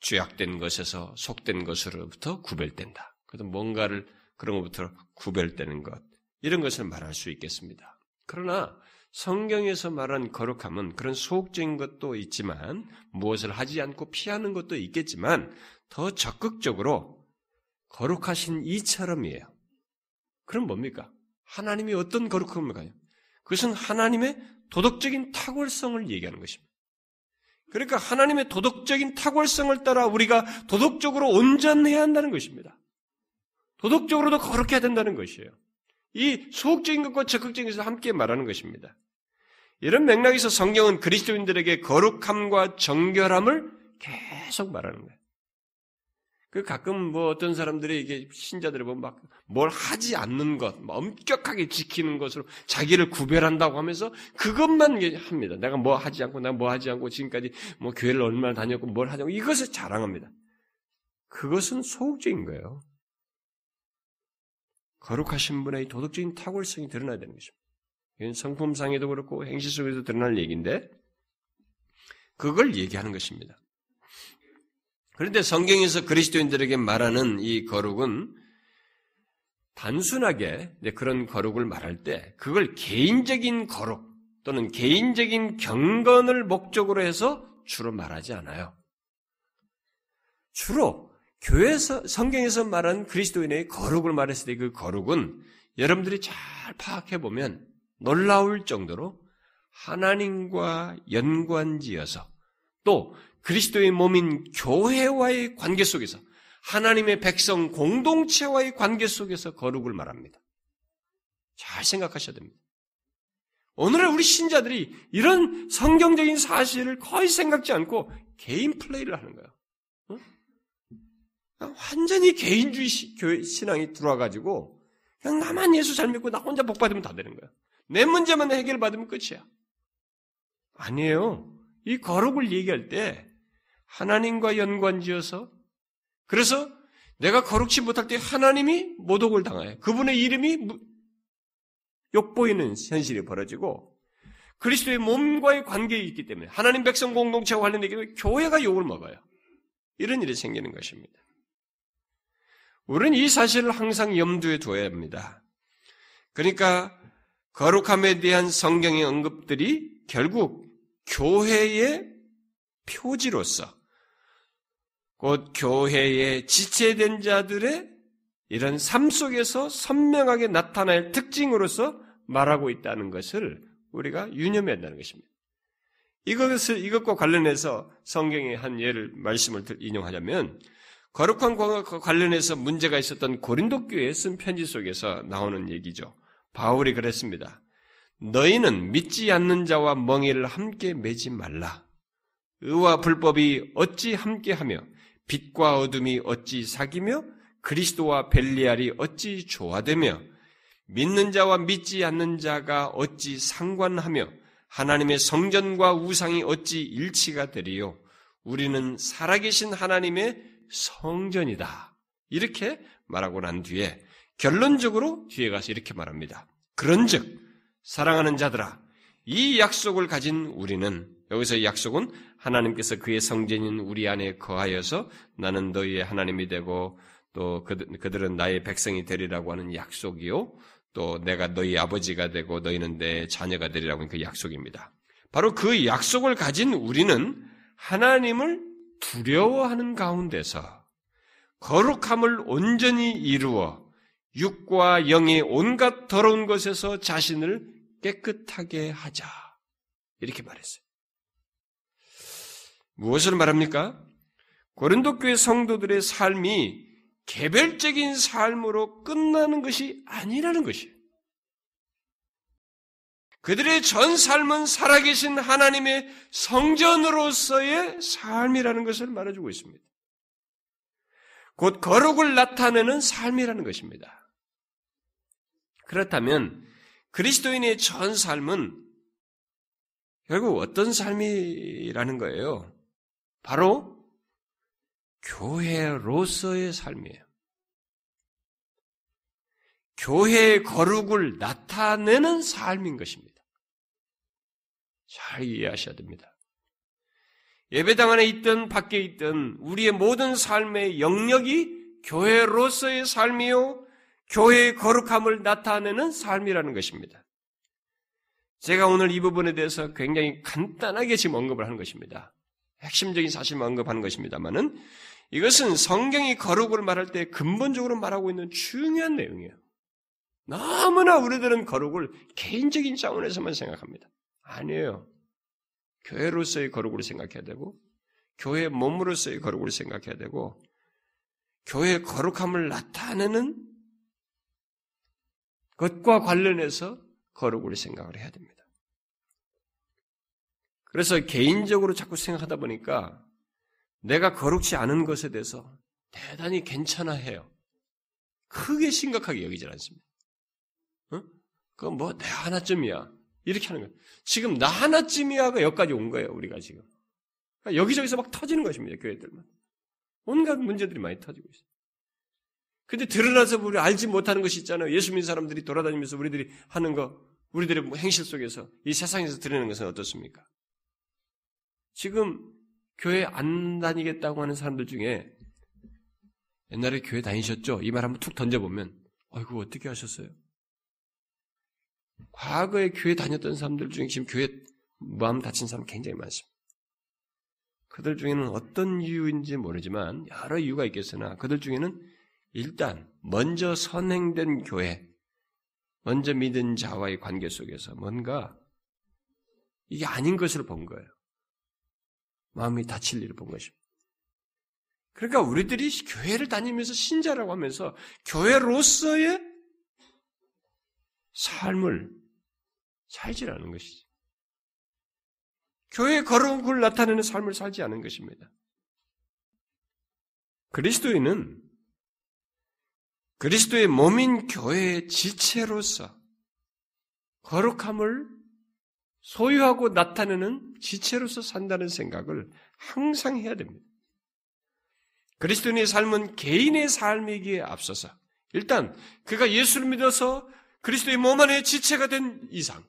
죄악된 것에서 속된 것으로부터 구별된다. 그래서 뭔가를 그런 것부터 구별되는 것 이런 것을 말할 수 있겠습니다. 그러나 성경에서 말한 거룩함은 그런 소극적인 것도 있지만 무엇을 하지 않고 피하는 것도 있겠지만 더 적극적으로 거룩하신 이처럼이에요. 그럼 뭡니까? 하나님이 어떤 거룩함을 가요? 그것은 하나님의 도덕적인 탁월성을 얘기하는 것입니다. 그러니까 하나님의 도덕적인 탁월성을 따라 우리가 도덕적으로 온전해야 한다는 것입니다. 도덕적으로도 거룩해야 된다는 것이에요. 이 소극적인 것과 적극적인 것을 함께 말하는 것입니다. 이런 맥락에서 성경은 그리스도인들에게 거룩함과 정결함을 계속 말하는 거예요. 그 가끔 뭐 어떤 사람들이 이게 신자들이 보면 막 뭘 하지 않는 것, 엄격하게 지키는 것으로 자기를 구별한다고 하면서 그것만 합니다. 내가 뭐 하지 않고 내가 뭐 하지 않고 지금까지 뭐 교회를 얼마나 다녔고 뭘 하지 않고 이것을 자랑합니다. 그것은 소극적인 거예요. 거룩하신 분의 도덕적인 탁월성이 드러나야 되는 것입니다. 이건 성품상에도 그렇고 행실 속에도 드러날 얘기인데 그걸 얘기하는 것입니다. 그런데 성경에서 그리스도인들에게 말하는 이 거룩은 단순하게 그런 거룩을 말할 때 그걸 개인적인 거룩 또는 개인적인 경건을 목적으로 해서 주로 말하지 않아요. 주로 교회에서 성경에서 말한 그리스도인의 거룩을 말했을 때 그 거룩은 여러분들이 잘 파악해 보면 놀라울 정도로 하나님과 연관지어서 또 그리스도의 몸인 교회와의 관계 속에서 하나님의 백성 공동체와의 관계 속에서 거룩을 말합니다. 잘 생각하셔야 됩니다. 오늘날 우리 신자들이 이런 성경적인 사실을 거의 생각지 않고 개인 플레이를 하는 거예요. 완전히 개인주의 신앙이 들어와가지고 그냥 나만 예수 잘 믿고 나 혼자 복 받으면 다 되는 거야. 내 문제만 해결받으면 끝이야. 아니에요. 이 거룩을 얘기할 때 하나님과 연관지어서 그래서 내가 거룩치 못할 때 하나님이 모독을 당해요. 그분의 이름이 욕보이는 현실이 벌어지고 그리스도의 몸과의 관계에 있기 때문에 하나님 백성 공동체와 관련되기 교회가 욕을 먹어요. 이런 일이 생기는 것입니다. 우리는 이 사실을 항상 염두에 두어야 합니다. 그러니까 거룩함에 대한 성경의 언급들이 결국 교회의 표지로서 곧 교회의 지체된 자들의 이런 삶 속에서 선명하게 나타날 특징으로서 말하고 있다는 것을 우리가 유념해야 한다는 것입니다. 이것을, 이것과 관련해서 성경의 한 예를, 말씀을 인용하자면, 거룩한 관련해서 문제가 있었던 고린도 교회에 쓴 편지 속에서 나오는 얘기죠. 바울이 그랬습니다. 너희는 믿지 않는 자와 멍에를 함께 매지 말라. 의와 불법이 어찌 함께하며 빛과 어둠이 어찌 사귀며 그리스도와 벨리알이 어찌 조화되며 믿는 자와 믿지 않는 자가 어찌 상관하며 하나님의 성전과 우상이 어찌 일치가 되리요. 우리는 살아계신 하나님의 성전이다. 이렇게 말하고 난 뒤에 결론적으로 뒤에 가서 이렇게 말합니다. 그런즉 사랑하는 자들아 이 약속을 가진 우리는 여기서 약속은 하나님께서 그의 성전인 우리 안에 거하여서 나는 너희의 하나님이 되고 또 그들은 나의 백성이 되리라고 하는 약속이요. 또 내가 너희 아버지가 되고 너희는 내 자녀가 되리라고 그 약속입니다. 바로 그 약속을 가진 우리는 하나님을 두려워하는 가운데서 거룩함을 온전히 이루어 육과 영의 온갖 더러운 것에서 자신을 깨끗하게 하자. 이렇게 말했어요. 무엇을 말합니까? 고린도 교회 성도들의 삶이 개별적인 삶으로 끝나는 것이 아니라는 것이에요. 그들의 전 삶은 살아계신 하나님의 성전으로서의 삶이라는 것을 말해주고 있습니다. 곧 거룩을 나타내는 삶이라는 것입니다. 그렇다면 그리스도인의 전 삶은 결국 어떤 삶이라는 거예요? 바로 교회로서의 삶이에요. 교회의 거룩을 나타내는 삶인 것입니다. 잘 이해하셔야 됩니다. 예배당 안에 있든 밖에 있든 우리의 모든 삶의 영역이 교회로서의 삶이요, 교회의 거룩함을 나타내는 삶이라는 것입니다. 제가 오늘 이 부분에 대해서 굉장히 간단하게 지금 언급을 하는 것입니다. 핵심적인 사실만 언급하는 것입니다만은 이것은 성경이 거룩을 말할 때 근본적으로 말하고 있는 중요한 내용이에요. 너무나 우리들은 거룩을 개인적인 차원에서만 생각합니다. 아니에요. 교회로서의 거룩으로 생각해야 되고, 교회 몸으로서의 거룩으로 생각해야 되고, 교회의 거룩함을 나타내는 것과 관련해서 거룩으로 생각을 해야 됩니다. 그래서 개인적으로 자꾸 생각하다 보니까 내가 거룩지 않은 것에 대해서 대단히 괜찮아 해요. 크게 심각하게 여기질 않습니다. 어? 그건 뭐, 내 하나쯤이야. 이렇게 하는 거예요. 지금 나 하나쯤이야가 여기까지 온 거예요, 우리가 지금. 그러니까 여기저기서 막 터지는 것입니다, 교회들만. 온갖 문제들이 많이 터지고 있어요. 근데 드러나서 우리 알지 못하는 것이 있잖아요. 예수 믿는 사람들이 돌아다니면서 우리들이 하는 거, 우리들의 뭐 행실 속에서, 이 세상에서 드러내는 것은 어떻습니까? 지금 교회 안 다니겠다고 하는 사람들 중에 옛날에 교회 다니셨죠? 이 말 한번 툭 던져보면, 아이고, 어떻게 하셨어요? 과거에 교회 다녔던 사람들 중에 지금 교회 마음 다친 사람 굉장히 많습니다. 그들 중에는 어떤 이유인지 모르지만 여러 이유가 있겠으나 그들 중에는 일단 먼저 선행된 교회, 먼저 믿은 자와의 관계 속에서 뭔가 이게 아닌 것을 본 거예요. 마음이 다칠 일을 본 것입니다. 그러니까 우리들이 교회를 다니면서 신자라고 하면서 교회로서의 삶을 살지 않은 것이지. 교회 거룩을 나타내는 삶을 살지 않은 것입니다. 그리스도인은 그리스도의 몸인 교회의 지체로서 거룩함을 소유하고 나타내는 지체로서 산다는 생각을 항상 해야 됩니다. 그리스도인의 삶은 개인의 삶이기에 앞서서 일단 그가 예수를 믿어서 그리스도의 몸 안에 지체가 된 이상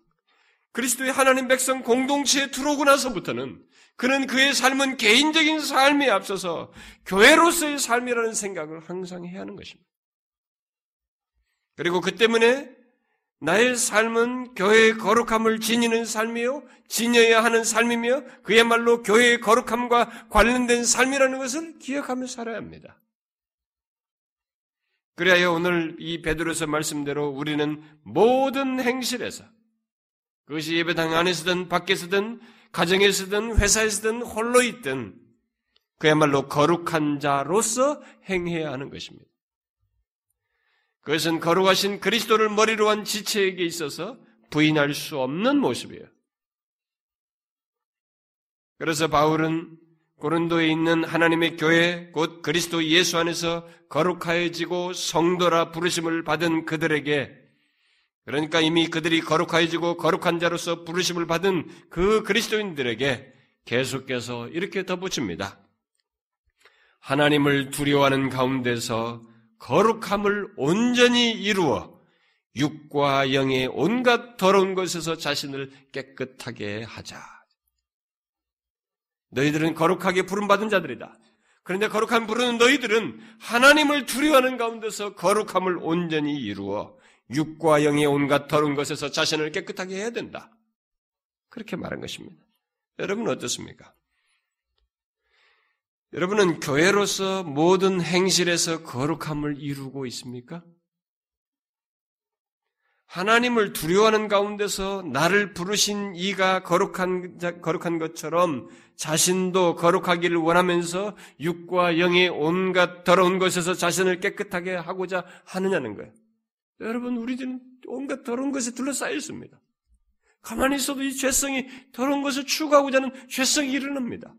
그리스도의 하나님 백성 공동체에 들어오고 나서부터는 그는 그의 삶은 개인적인 삶에 앞서서 교회로서의 삶이라는 생각을 항상 해야 하는 것입니다. 그리고 그 때문에 나의 삶은 교회의 거룩함을 지니는 삶이요, 지녀야 하는 삶이며, 그야말로 교회의 거룩함과 관련된 삶이라는 것을 기억하며 살아야 합니다. 그래야 오늘 이 베드로서 말씀대로 우리는 모든 행실에서 그것이 예배당 안에서든 밖에서든 가정에서든 회사에서든 홀로 있든 그야말로 거룩한 자로서 행해야 하는 것입니다. 그것은 거룩하신 그리스도를 머리로 한 지체에게 있어서 부인할 수 없는 모습이에요. 그래서 바울은 고린도에 있는 하나님의 교회 곧 그리스도 예수 안에서 거룩하여지고 성도라 부르심을 받은 그들에게 그러니까 이미 그들이 거룩하여지고 거룩한 자로서 부르심을 받은 그 그리스도인들에게 계속해서 이렇게 덧붙입니다. 하나님을 두려워하는 가운데서 거룩함을 온전히 이루어 육과 영의 온갖 더러운 것에서 자신을 깨끗하게 하자. 너희들은 거룩하게 부름받은 자들이다. 그런데 거룩한 부르는 너희들은 하나님을 두려워하는 가운데서 거룩함을 온전히 이루어 육과 영의 온갖 더러운 것에서 자신을 깨끗하게 해야 된다. 그렇게 말한 것입니다. 여러분 어떻습니까? 여러분은 교회로서 모든 행실에서 거룩함을 이루고 있습니까? 하나님을 두려워하는 가운데서 나를 부르신 이가 거룩한, 거룩한 것처럼 자신도 거룩하기를 원하면서 육과 영의 온갖 더러운 것에서 자신을 깨끗하게 하고자 하느냐는 거예요. 여러분, 우리들은 온갖 더러운 것에 둘러싸여 있습니다. 가만히 있어도 이 죄성이 더러운 것을 추구하고자 하는 죄성이 일어납니다.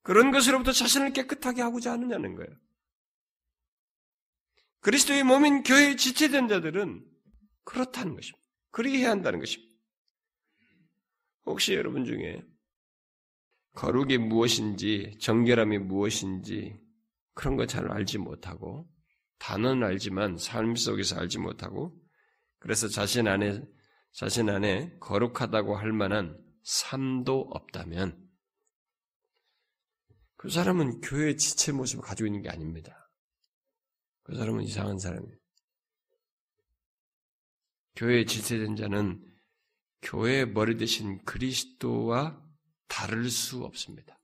그런 것으로부터 자신을 깨끗하게 하고자 하느냐는 거예요. 그리스도의 몸인 교회에 지체된 자들은 그렇다는 것입니다. 그렇게 해야 한다는 것입니다. 혹시 여러분 중에 거룩이 무엇인지, 정결함이 무엇인지 그런 거 잘 알지 못하고 단어는 알지만 삶 속에서 알지 못하고 그래서 자신 안에 자신 안에 거룩하다고 할 만한 삶도 없다면 그 사람은 교회의 지체 모습을 가지고 있는 게 아닙니다. 그 사람은 이상한 사람이에요. 교회에 지체된 자는 교회의 머리 대신 그리스도와 다를 수 없습니다.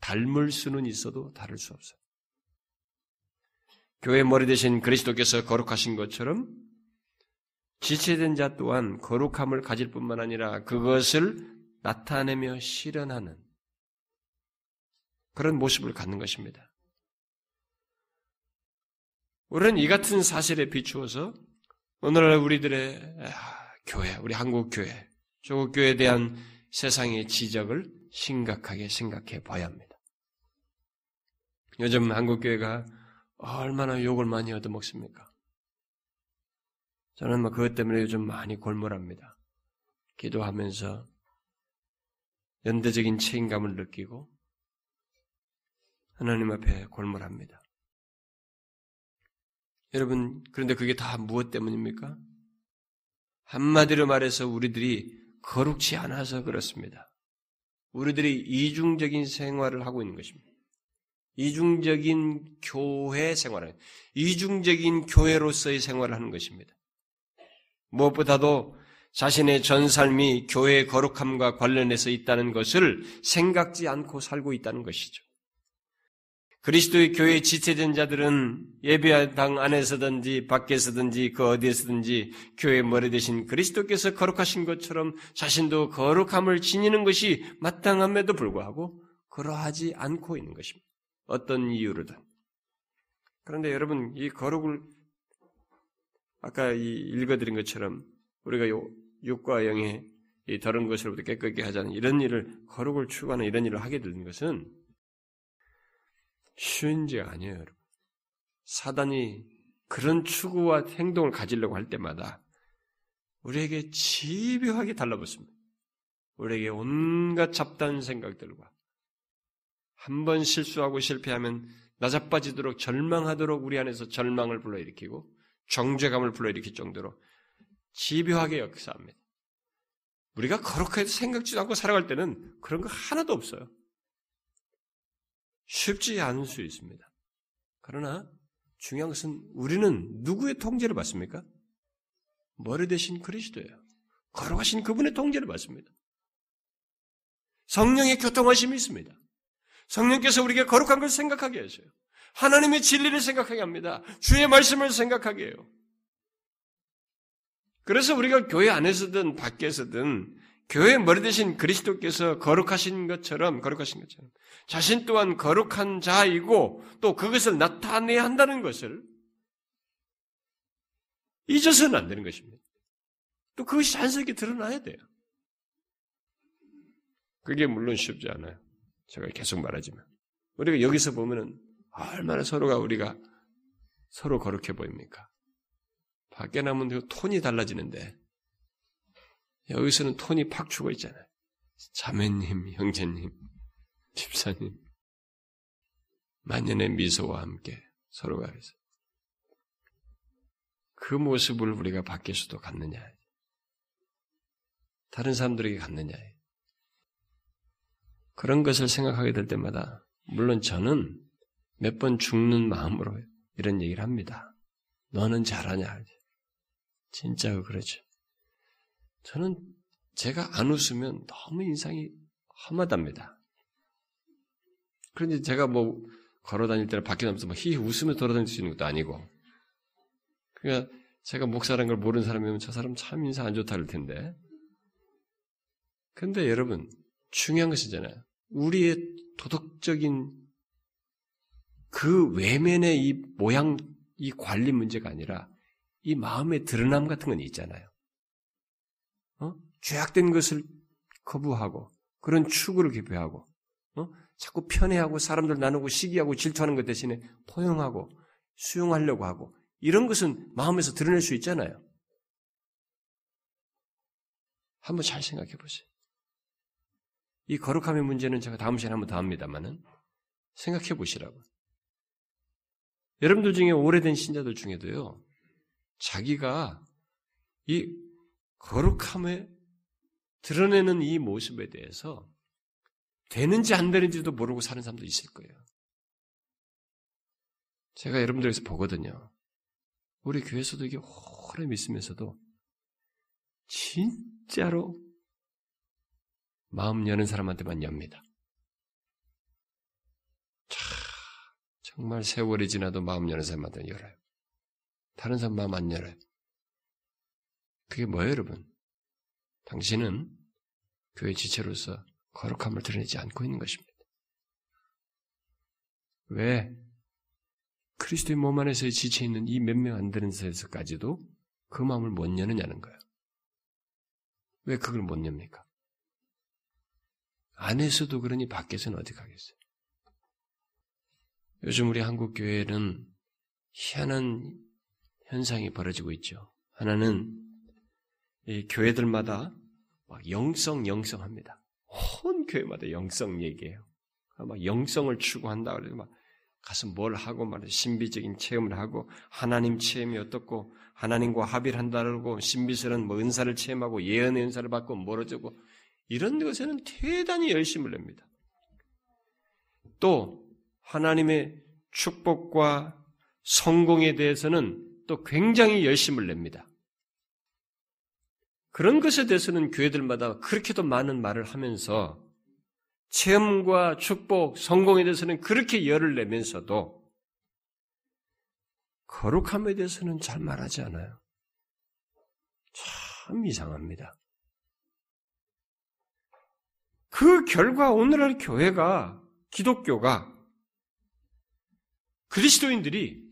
닮을 수는 있어도 다를 수 없어요. 교회 머리 대신 그리스도께서 거룩하신 것처럼 지체된 자 또한 거룩함을 가질 뿐만 아니라 그것을 나타내며 실현하는 그런 모습을 갖는 것입니다. 우리는 이 같은 사실에 비추어서 오늘날 우리들의 교회, 우리 한국 교회, 조국 교회에 대한 세상의 지적을 심각하게 생각해 봐야 합니다. 요즘 한국 교회가 얼마나 욕을 많이 얻어먹습니까? 저는 뭐 그것 때문에 요즘 많이 골몰합니다. 기도하면서 연대적인 책임감을 느끼고 하나님 앞에 골몰합니다. 여러분, 그런데 그게 다 무엇 때문입니까? 한마디로 말해서 우리들이 거룩치 않아서 그렇습니다. 우리들이 이중적인 생활을 하고 있는 것입니다. 이중적인 교회 생활을, 이중적인 교회로서의 생활을 하는 것입니다. 무엇보다도 자신의 전 삶이 교회의 거룩함과 관련해서 있다는 것을 생각지 않고 살고 있다는 것이죠. 그리스도의 교회에 지체된 자들은 예배당 안에서든지 밖에서든지 그 어디에서든지 교회 머리 대신 그리스도께서 거룩하신 것처럼 자신도 거룩함을 지니는 것이 마땅함에도 불구하고 그러하지 않고 있는 것입니다. 어떤 이유로든. 그런데 여러분 이 거룩을 아까 읽어드린 것처럼 우리가 육과 영의 이 더러운 것으로부터 깨끗게 하자는 이런 일을 거룩을 추구하는 이런 일을 하게 되는 것은 쉬운 지 아니에요, 여러분. 사단이 그런 추구와 행동을 가지려고 할 때마다 우리에게 집요하게 달라붙습니다. 우리에게 온갖 잡다한 생각들과 한 번 실수하고 실패하면 나자빠지도록 절망하도록 우리 안에서 절망을 불러일으키고 정죄감을 불러일으킬 정도로 집요하게 역사합니다. 우리가 거룩하게 생각지도 않고 살아갈 때는 그런 거 하나도 없어요. 쉽지 않을 수 있습니다. 그러나 중요한 것은 우리는 누구의 통제를 받습니까? 머리 대신 그리스도예요. 걸어가신 그분의 통제를 받습니다. 성령의 교통하심이 있습니다. 성령께서 우리에게 거룩한 걸 생각하게 하세요. 하나님의 진리를 생각하게 합니다. 주의 말씀을 생각하게 해요. 그래서 우리가 교회 안에서든 밖에서든 교회 머리 대신 그리스도께서 거룩하신 것처럼 거룩하신 것처럼 자신 또한 거룩한 자이고 또 그것을 나타내야 한다는 것을 잊어서는 안 되는 것입니다. 또 그것이 자연스럽게 드러나야 돼요. 그게 물론 쉽지 않아요. 제가 계속 말하지만 우리가 여기서 보면은 얼마나 서로가 우리가 서로 거룩해 보입니까? 밖에 나면 톤이 달라지는데 여기서는 톤이 팍 죽어 있잖아요. 자매님, 형제님, 집사님. 만년의 미소와 함께 서로가 그래서. 그 모습을 우리가 밖에서도 갖느냐. 다른 사람들에게 갖느냐. 그런 것을 생각하게 될 때마다, 물론 저는 몇 번 죽는 마음으로 이런 얘기를 합니다. 너는 잘하냐. 진짜 그러죠. 저는 제가 안 웃으면 너무 인상이 험하답니다. 그런데 제가 뭐 걸어 다닐 때나 밖에 나면서 막 히히 웃으며 돌아다닐 수 있는 것도 아니고. 그러니까 제가 목사라는 걸 모르는 사람이면 저 사람 참 인상 안 좋다 할 텐데. 근데 여러분, 중요한 것이잖아요. 우리의 도덕적인 그 외면의 이 모양, 이 관리 문제가 아니라 이 마음의 드러남 같은 건 있잖아요. 어? 죄악된 것을 거부하고 그런 추구를 기표하고 어? 자꾸 편애하고 사람들 나누고 시기하고 질투하는 것 대신에 포용하고 수용하려고 하고 이런 것은 마음에서 드러낼 수 있잖아요. 한번 잘 생각해 보세요. 이 거룩함의 문제는 제가 다음 시간에 한번 더 합니다만은 생각해 보시라고. 여러분들 중에 오래된 신자들 중에도요, 자기가 이 거룩함에 드러내는 이 모습에 대해서 되는지 안 되는지도 모르고 사는 사람도 있을 거예요. 제가 여러분들에서 보거든요. 우리 교회에서도 이게 오래 믿으면서도 진짜로 마음 여는 사람한테만 엽니다. 차, 정말 세월이 지나도 마음 여는 사람한테 열어요. 다른 사람 마음 안 열어요. 그게 뭐예요, 여러분? 당신은 교회 지체로서 거룩함을 드러내지 않고 있는 것입니다. 왜? 그리스도의 몸 안에서의 지체 있는 이 몇 명 안 되는 데서까지도 그 마음을 못 여느냐는 거예요. 왜 그걸 못 엽니까? 안에서도 그러니 밖에서는 어디 가겠어요? 요즘 우리 한국 교회는 희한한 현상이 벌어지고 있죠. 하나는 이 교회들마다 막 영성 영성합니다. 온 교회마다 영성 얘기해요. 막 영성을 추구한다 그래서 막 가서 뭘 하고 말해 신비적인 체험을 하고 하나님 체험이 어떻고 하나님과 합의를 한다고 신비스러운 뭐 은사를 체험하고 예언의 은사를 받고 뭐어쩌고 이런 것에는 대단히 열심을 냅니다. 또 하나님의 축복과 성공에 대해서는 또 굉장히 열심을 냅니다. 그런 것에 대해서는 교회들마다 그렇게도 많은 말을 하면서 체험과 축복, 성공에 대해서는 그렇게 열을 내면서도 거룩함에 대해서는 잘 말하지 않아요. 참 이상합니다. 그 결과 오늘날 교회가, 기독교가, 그리스도인들이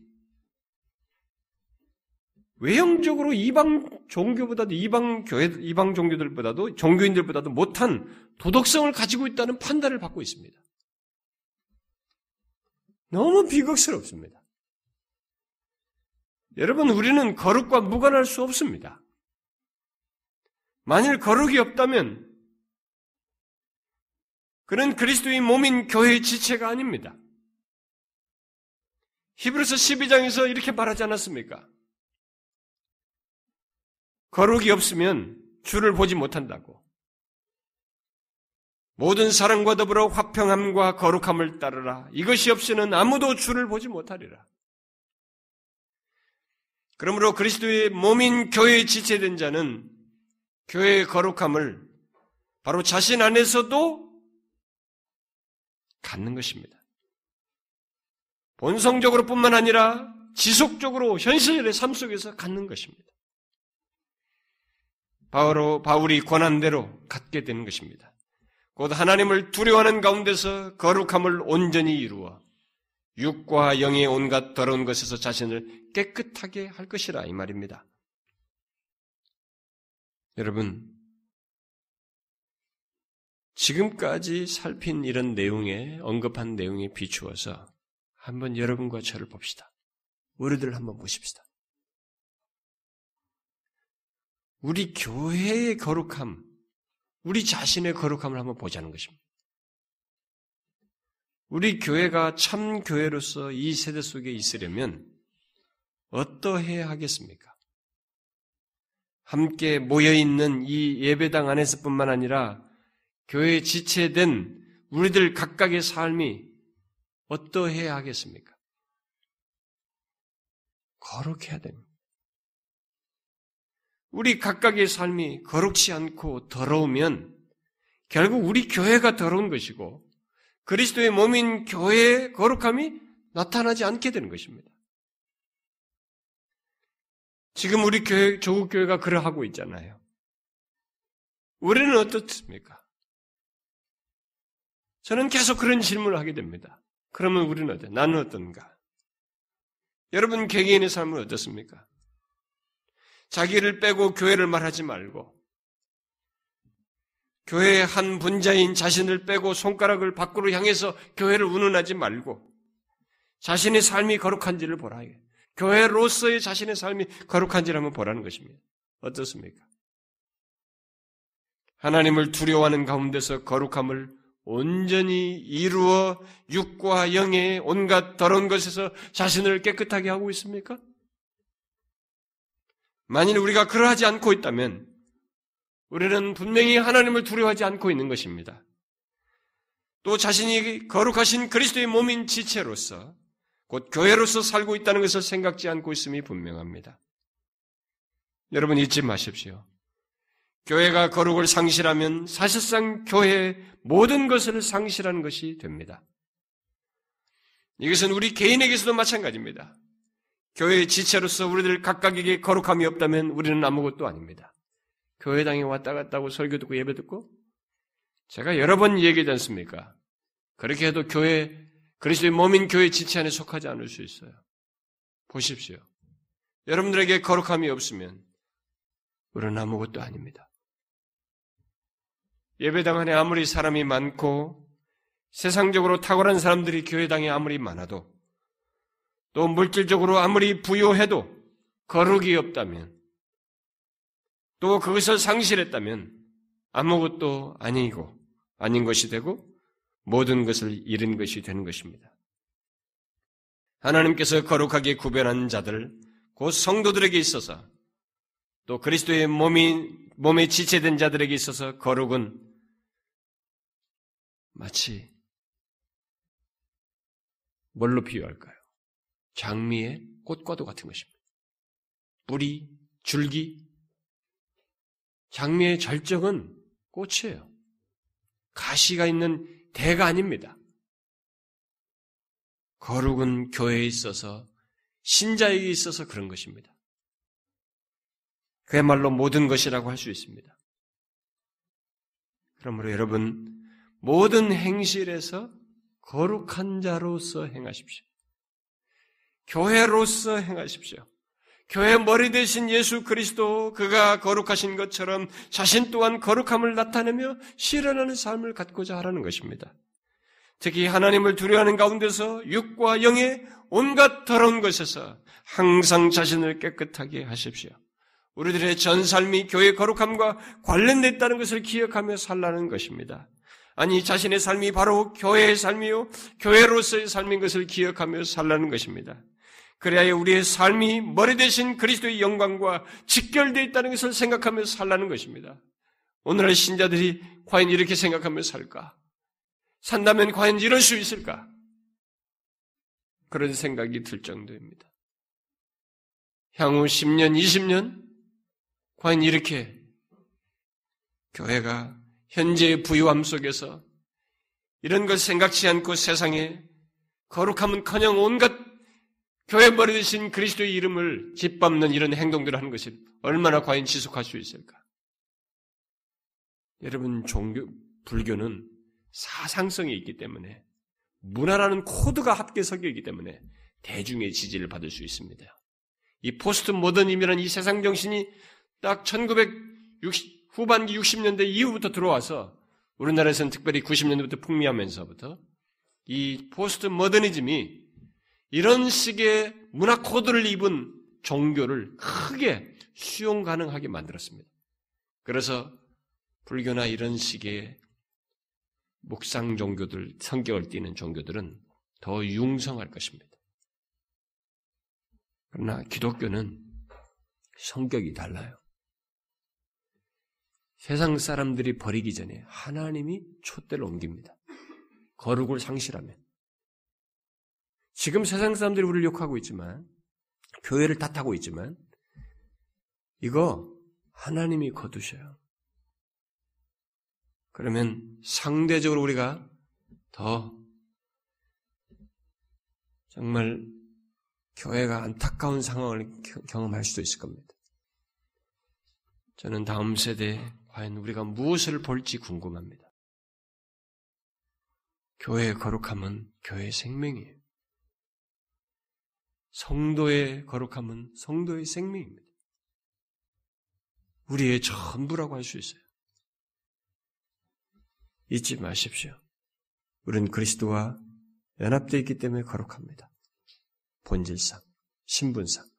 외형적으로 이방 종교보다도 이방 교회 이방 종교들보다도 종교인들보다도 못한 도덕성을 가지고 있다는 판단을 받고 있습니다. 너무 비극스럽습니다. 여러분 우리는 거룩과 무관할 수 없습니다. 만일 거룩이 없다면 그는 그리스도의 몸인 교회의 지체가 아닙니다. 히브리서 12장에서 이렇게 말하지 않았습니까? 거룩이 없으면 주를 보지 못한다고. 모든 사랑과 더불어 화평함과 거룩함을 따르라. 이것이 없이는 아무도 주를 보지 못하리라. 그러므로 그리스도의 몸인 교회에 지체된 자는 교회의 거룩함을 바로 자신 안에서도 갖는 것입니다. 본성적으로 뿐만 아니라 지속적으로 현실의 삶 속에서 갖는 것입니다. 바로 바울이 권한대로 갖게 되는 것입니다. 곧 하나님을 두려워하는 가운데서 거룩함을 온전히 이루어 육과 영의 온갖 더러운 것에서 자신을 깨끗하게 할 것이라 이 말입니다. 여러분, 지금까지 살핀 이런 내용에 언급한 내용에 비추어서 한번 여러분과 저를 봅시다. 우리들 한번 보십시다. 우리 교회의 거룩함, 우리 자신의 거룩함을 한번 보자는 것입니다. 우리 교회가 참 교회로서 이 세대 속에 있으려면 어떠해야 하겠습니까? 함께 모여 있는 이 예배당 안에서뿐만 아니라 교회에 지체된 우리들 각각의 삶이 어떠해야 하겠습니까? 거룩해야 됩니다. 우리 각각의 삶이 거룩치 않고 더러우면 결국 우리 교회가 더러운 것이고 그리스도의 몸인 교회의 거룩함이 나타나지 않게 되는 것입니다. 지금 우리 교회, 조국 교회가 그러하고 있잖아요. 우리는 어떻습니까? 저는 계속 그런 질문을 하게 됩니다. 그러면 우리는 어때? 나는 어떤가? 여러분 개개인의 삶은 어떻습니까? 자기를 빼고 교회를 말하지 말고 교회의 한 분자인 자신을 빼고 손가락을 밖으로 향해서 교회를 운운하지 말고 자신의 삶이 거룩한지를 보라. 교회로서의 자신의 삶이 거룩한지를 한번 보라는 것입니다. 어떻습니까? 하나님을 두려워하는 가운데서 거룩함을 온전히 이루어 육과 영의 온갖 더러운 것에서 자신을 깨끗하게 하고 있습니까? 만일 우리가 그러하지 않고 있다면 우리는 분명히 하나님을 두려워하지 않고 있는 것입니다. 또 자신이 거룩하신 그리스도의 몸인 지체로서 곧 교회로서 살고 있다는 것을 생각지 않고 있음이 분명합니다. 여러분 잊지 마십시오. 교회가 거룩을 상실하면 사실상 교회의 모든 것을 상실하는 것이 됩니다. 이것은 우리 개인에게서도 마찬가지입니다. 교회의 지체로서 우리들 각각에게 거룩함이 없다면 우리는 아무것도 아닙니다. 교회당에 왔다 갔다 하고 설교 듣고 예배 듣고 제가 여러 번 얘기하지 않습니까? 그렇게 해도 교회, 그리스도의 몸인 교회 지체 안에 속하지 않을 수 있어요. 보십시오. 여러분들에게 거룩함이 없으면 우리는 아무것도 아닙니다. 예배당 안에 아무리 사람이 많고 세상적으로 탁월한 사람들이 교회당에 아무리 많아도 또 물질적으로 아무리 부유해도 거룩이 없다면 또 그것을 상실했다면 아무것도 아니고 아닌 것이 되고 모든 것을 잃은 것이 되는 것입니다. 하나님께서 거룩하게 구별한 자들, 곧 성도들에게 있어서 또 그리스도의 몸이 몸에 지체된 자들에게 있어서 거룩은 마치 뭘로 비유할까요? 장미의 꽃과도 같은 것입니다. 뿌리, 줄기, 장미의 절정은 꽃이에요. 가시가 있는 대가 아닙니다. 거룩은 교회에 있어서 신자에게 있어서 그런 것입니다. 그야말로 모든 것이라고 할 수 있습니다. 그러므로 여러분 모든 행실에서 거룩한 자로서 행하십시오. 교회로서 행하십시오. 교회 머리 대신 예수 그리스도 그가 거룩하신 것처럼 자신 또한 거룩함을 나타내며 실현하는 삶을 갖고자 하라는 것입니다. 특히 하나님을 두려워하는 가운데서 육과 영의 온갖 더러운 것에서 항상 자신을 깨끗하게 하십시오. 우리들의 전 삶이 교회 거룩함과 관련되어 있다는 것을 기억하며 살라는 것입니다. 아니 자신의 삶이 바로 교회의 삶이요 교회로서의 삶인 것을 기억하며 살라는 것입니다. 그래야 우리의 삶이 머리 대신 그리스도의 영광과 직결되어 있다는 것을 생각하며 살라는 것입니다. 오늘날 신자들이 과연 이렇게 생각하며 살까? 산다면 과연 이럴 수 있을까? 그런 생각이 들 정도입니다. 향후 10년, 20년, 과연 이렇게 교회가 현재의 부유함 속에서 이런 걸 생각지 않고 세상에 거룩함은 커녕 온갖 교회 머리 대신 그리스도의 이름을 짓밟는 이런 행동들을 하는 것이 얼마나 과연 지속할 수 있을까? 여러분, 종교, 불교는 사상성이 있기 때문에 문화라는 코드가 합계 섞여 있기 때문에 대중의 지지를 받을 수 있습니다. 이 포스트 모더니즘이라는 이 세상 정신이 딱 1960, 후반기 60년대 이후부터 들어와서 우리나라에서는 특별히 90년대부터 풍미하면서부터 이 포스트 모더니즘이 이런 식의 문화 코드를 입은 종교를 크게 수용 가능하게 만들었습니다. 그래서 불교나 이런 식의 묵상 종교들, 성격을 띠는 종교들은 더 융성할 것입니다. 그러나 기독교는 성격이 달라요. 세상 사람들이 버리기 전에 하나님이 촛대를 옮깁니다. 거룩을 상실하면. 지금 세상 사람들이 우리를 욕하고 있지만, 교회를 탓하고 있지만, 이거 하나님이 거두셔요. 그러면 상대적으로 우리가 더 정말 교회가 안타까운 상황을 경험할 수도 있을 겁니다. 저는 다음 세대에 과연 우리가 무엇을 볼지 궁금합니다. 교회의 거룩함은 교회의 생명이에요. 성도의 거룩함은 성도의 생명입니다. 우리의 전부라고 할 수 있어요. 잊지 마십시오. 우리는 그리스도와 연합되어 있기 때문에 거룩합니다. 본질상, 신분상.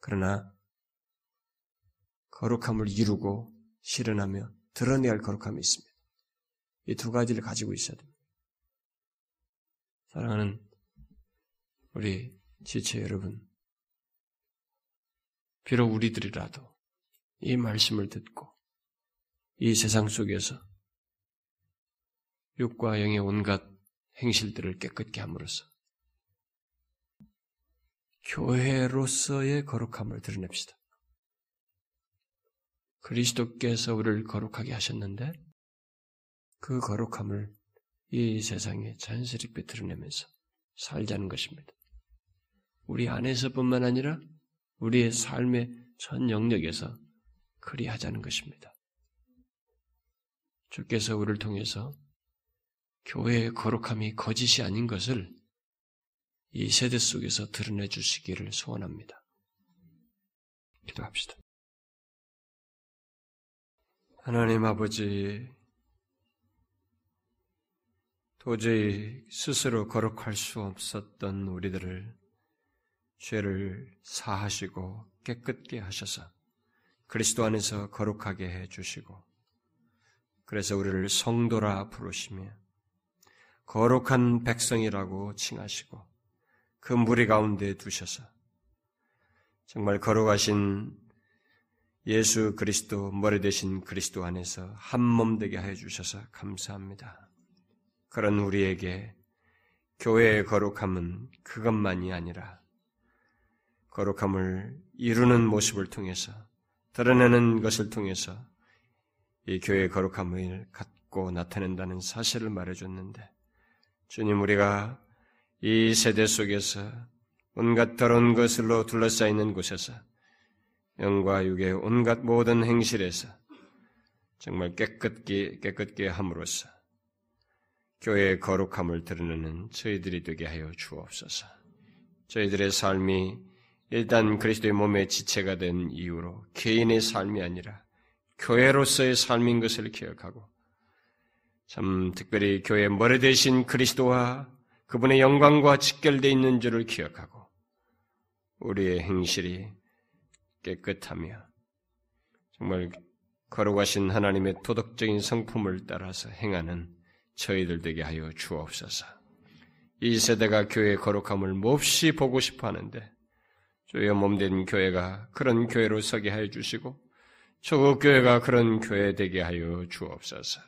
그러나 거룩함을 이루고 실현하며 드러내야 할 거룩함이 있습니다. 이 두 가지를 가지고 있어야 됩니다. 사랑하는 우리 지체 여러분, 비록 우리들이라도 이 말씀을 듣고 이 세상 속에서 육과 영의 온갖 행실들을 깨끗게 함으로써 교회로서의 거룩함을 드러냅시다. 그리스도께서 우리를 거룩하게 하셨는데 그 거룩함을 이 세상에 자연스럽게 드러내면서 살자는 것입니다. 우리 안에서뿐만 아니라 우리의 삶의 전 영역에서 그리하자는 것입니다. 주께서 우리를 통해서 교회의 거룩함이 거짓이 아닌 것을 이 세대 속에서 드러내 주시기를 소원합니다. 기도합시다. 하나님 아버지, 도저히 스스로 거룩할 수 없었던 우리들을 죄를 사하시고 깨끗게 하셔서 그리스도 안에서 거룩하게 해 주시고 그래서 우리를 성도라 부르시며 거룩한 백성이라고 칭하시고 그 무리 가운데 두셔서 정말 거룩하신 예수 그리스도 머리 대신 그리스도 안에서 한 몸 되게 해 주셔서 감사합니다. 그런 우리에게 교회의 거룩함은 그것만이 아니라 거룩함을 이루는 모습을 통해서 드러내는 것을 통해서 이 교회의 거룩함을 갖고 나타낸다는 사실을 말해줬는데 주님 우리가 이 세대 속에서 온갖 더러운 것으로 둘러싸이는 곳에서 영과 육의 온갖 모든 행실에서 정말 깨끗게 깨끗게 함으로써 교회의 거룩함을 드러내는 저희들이 되게 하여 주옵소서. 저희들의 삶이 일단 그리스도의 몸의 지체가 된 이후로 개인의 삶이 아니라 교회로서의 삶인 것을 기억하고 참 특별히 교회 머리 대신 그리스도와 그분의 영광과 직결되어 있는 줄을 기억하고 우리의 행실이 깨끗하며 정말 거룩하신 하나님의 도덕적인 성품을 따라서 행하는 저희들 되게 하여 주옵소서. 이 세대가 교회의 거룩함을 몹시 보고 싶어 하는데 주여 몸된 교회가 그런 교회로 서게 하여 주시고 조국 교회가 그런 교회 되게 하여 주옵소서.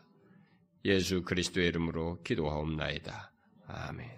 예수 그리스도의 이름으로 기도하옵나이다. 아멘.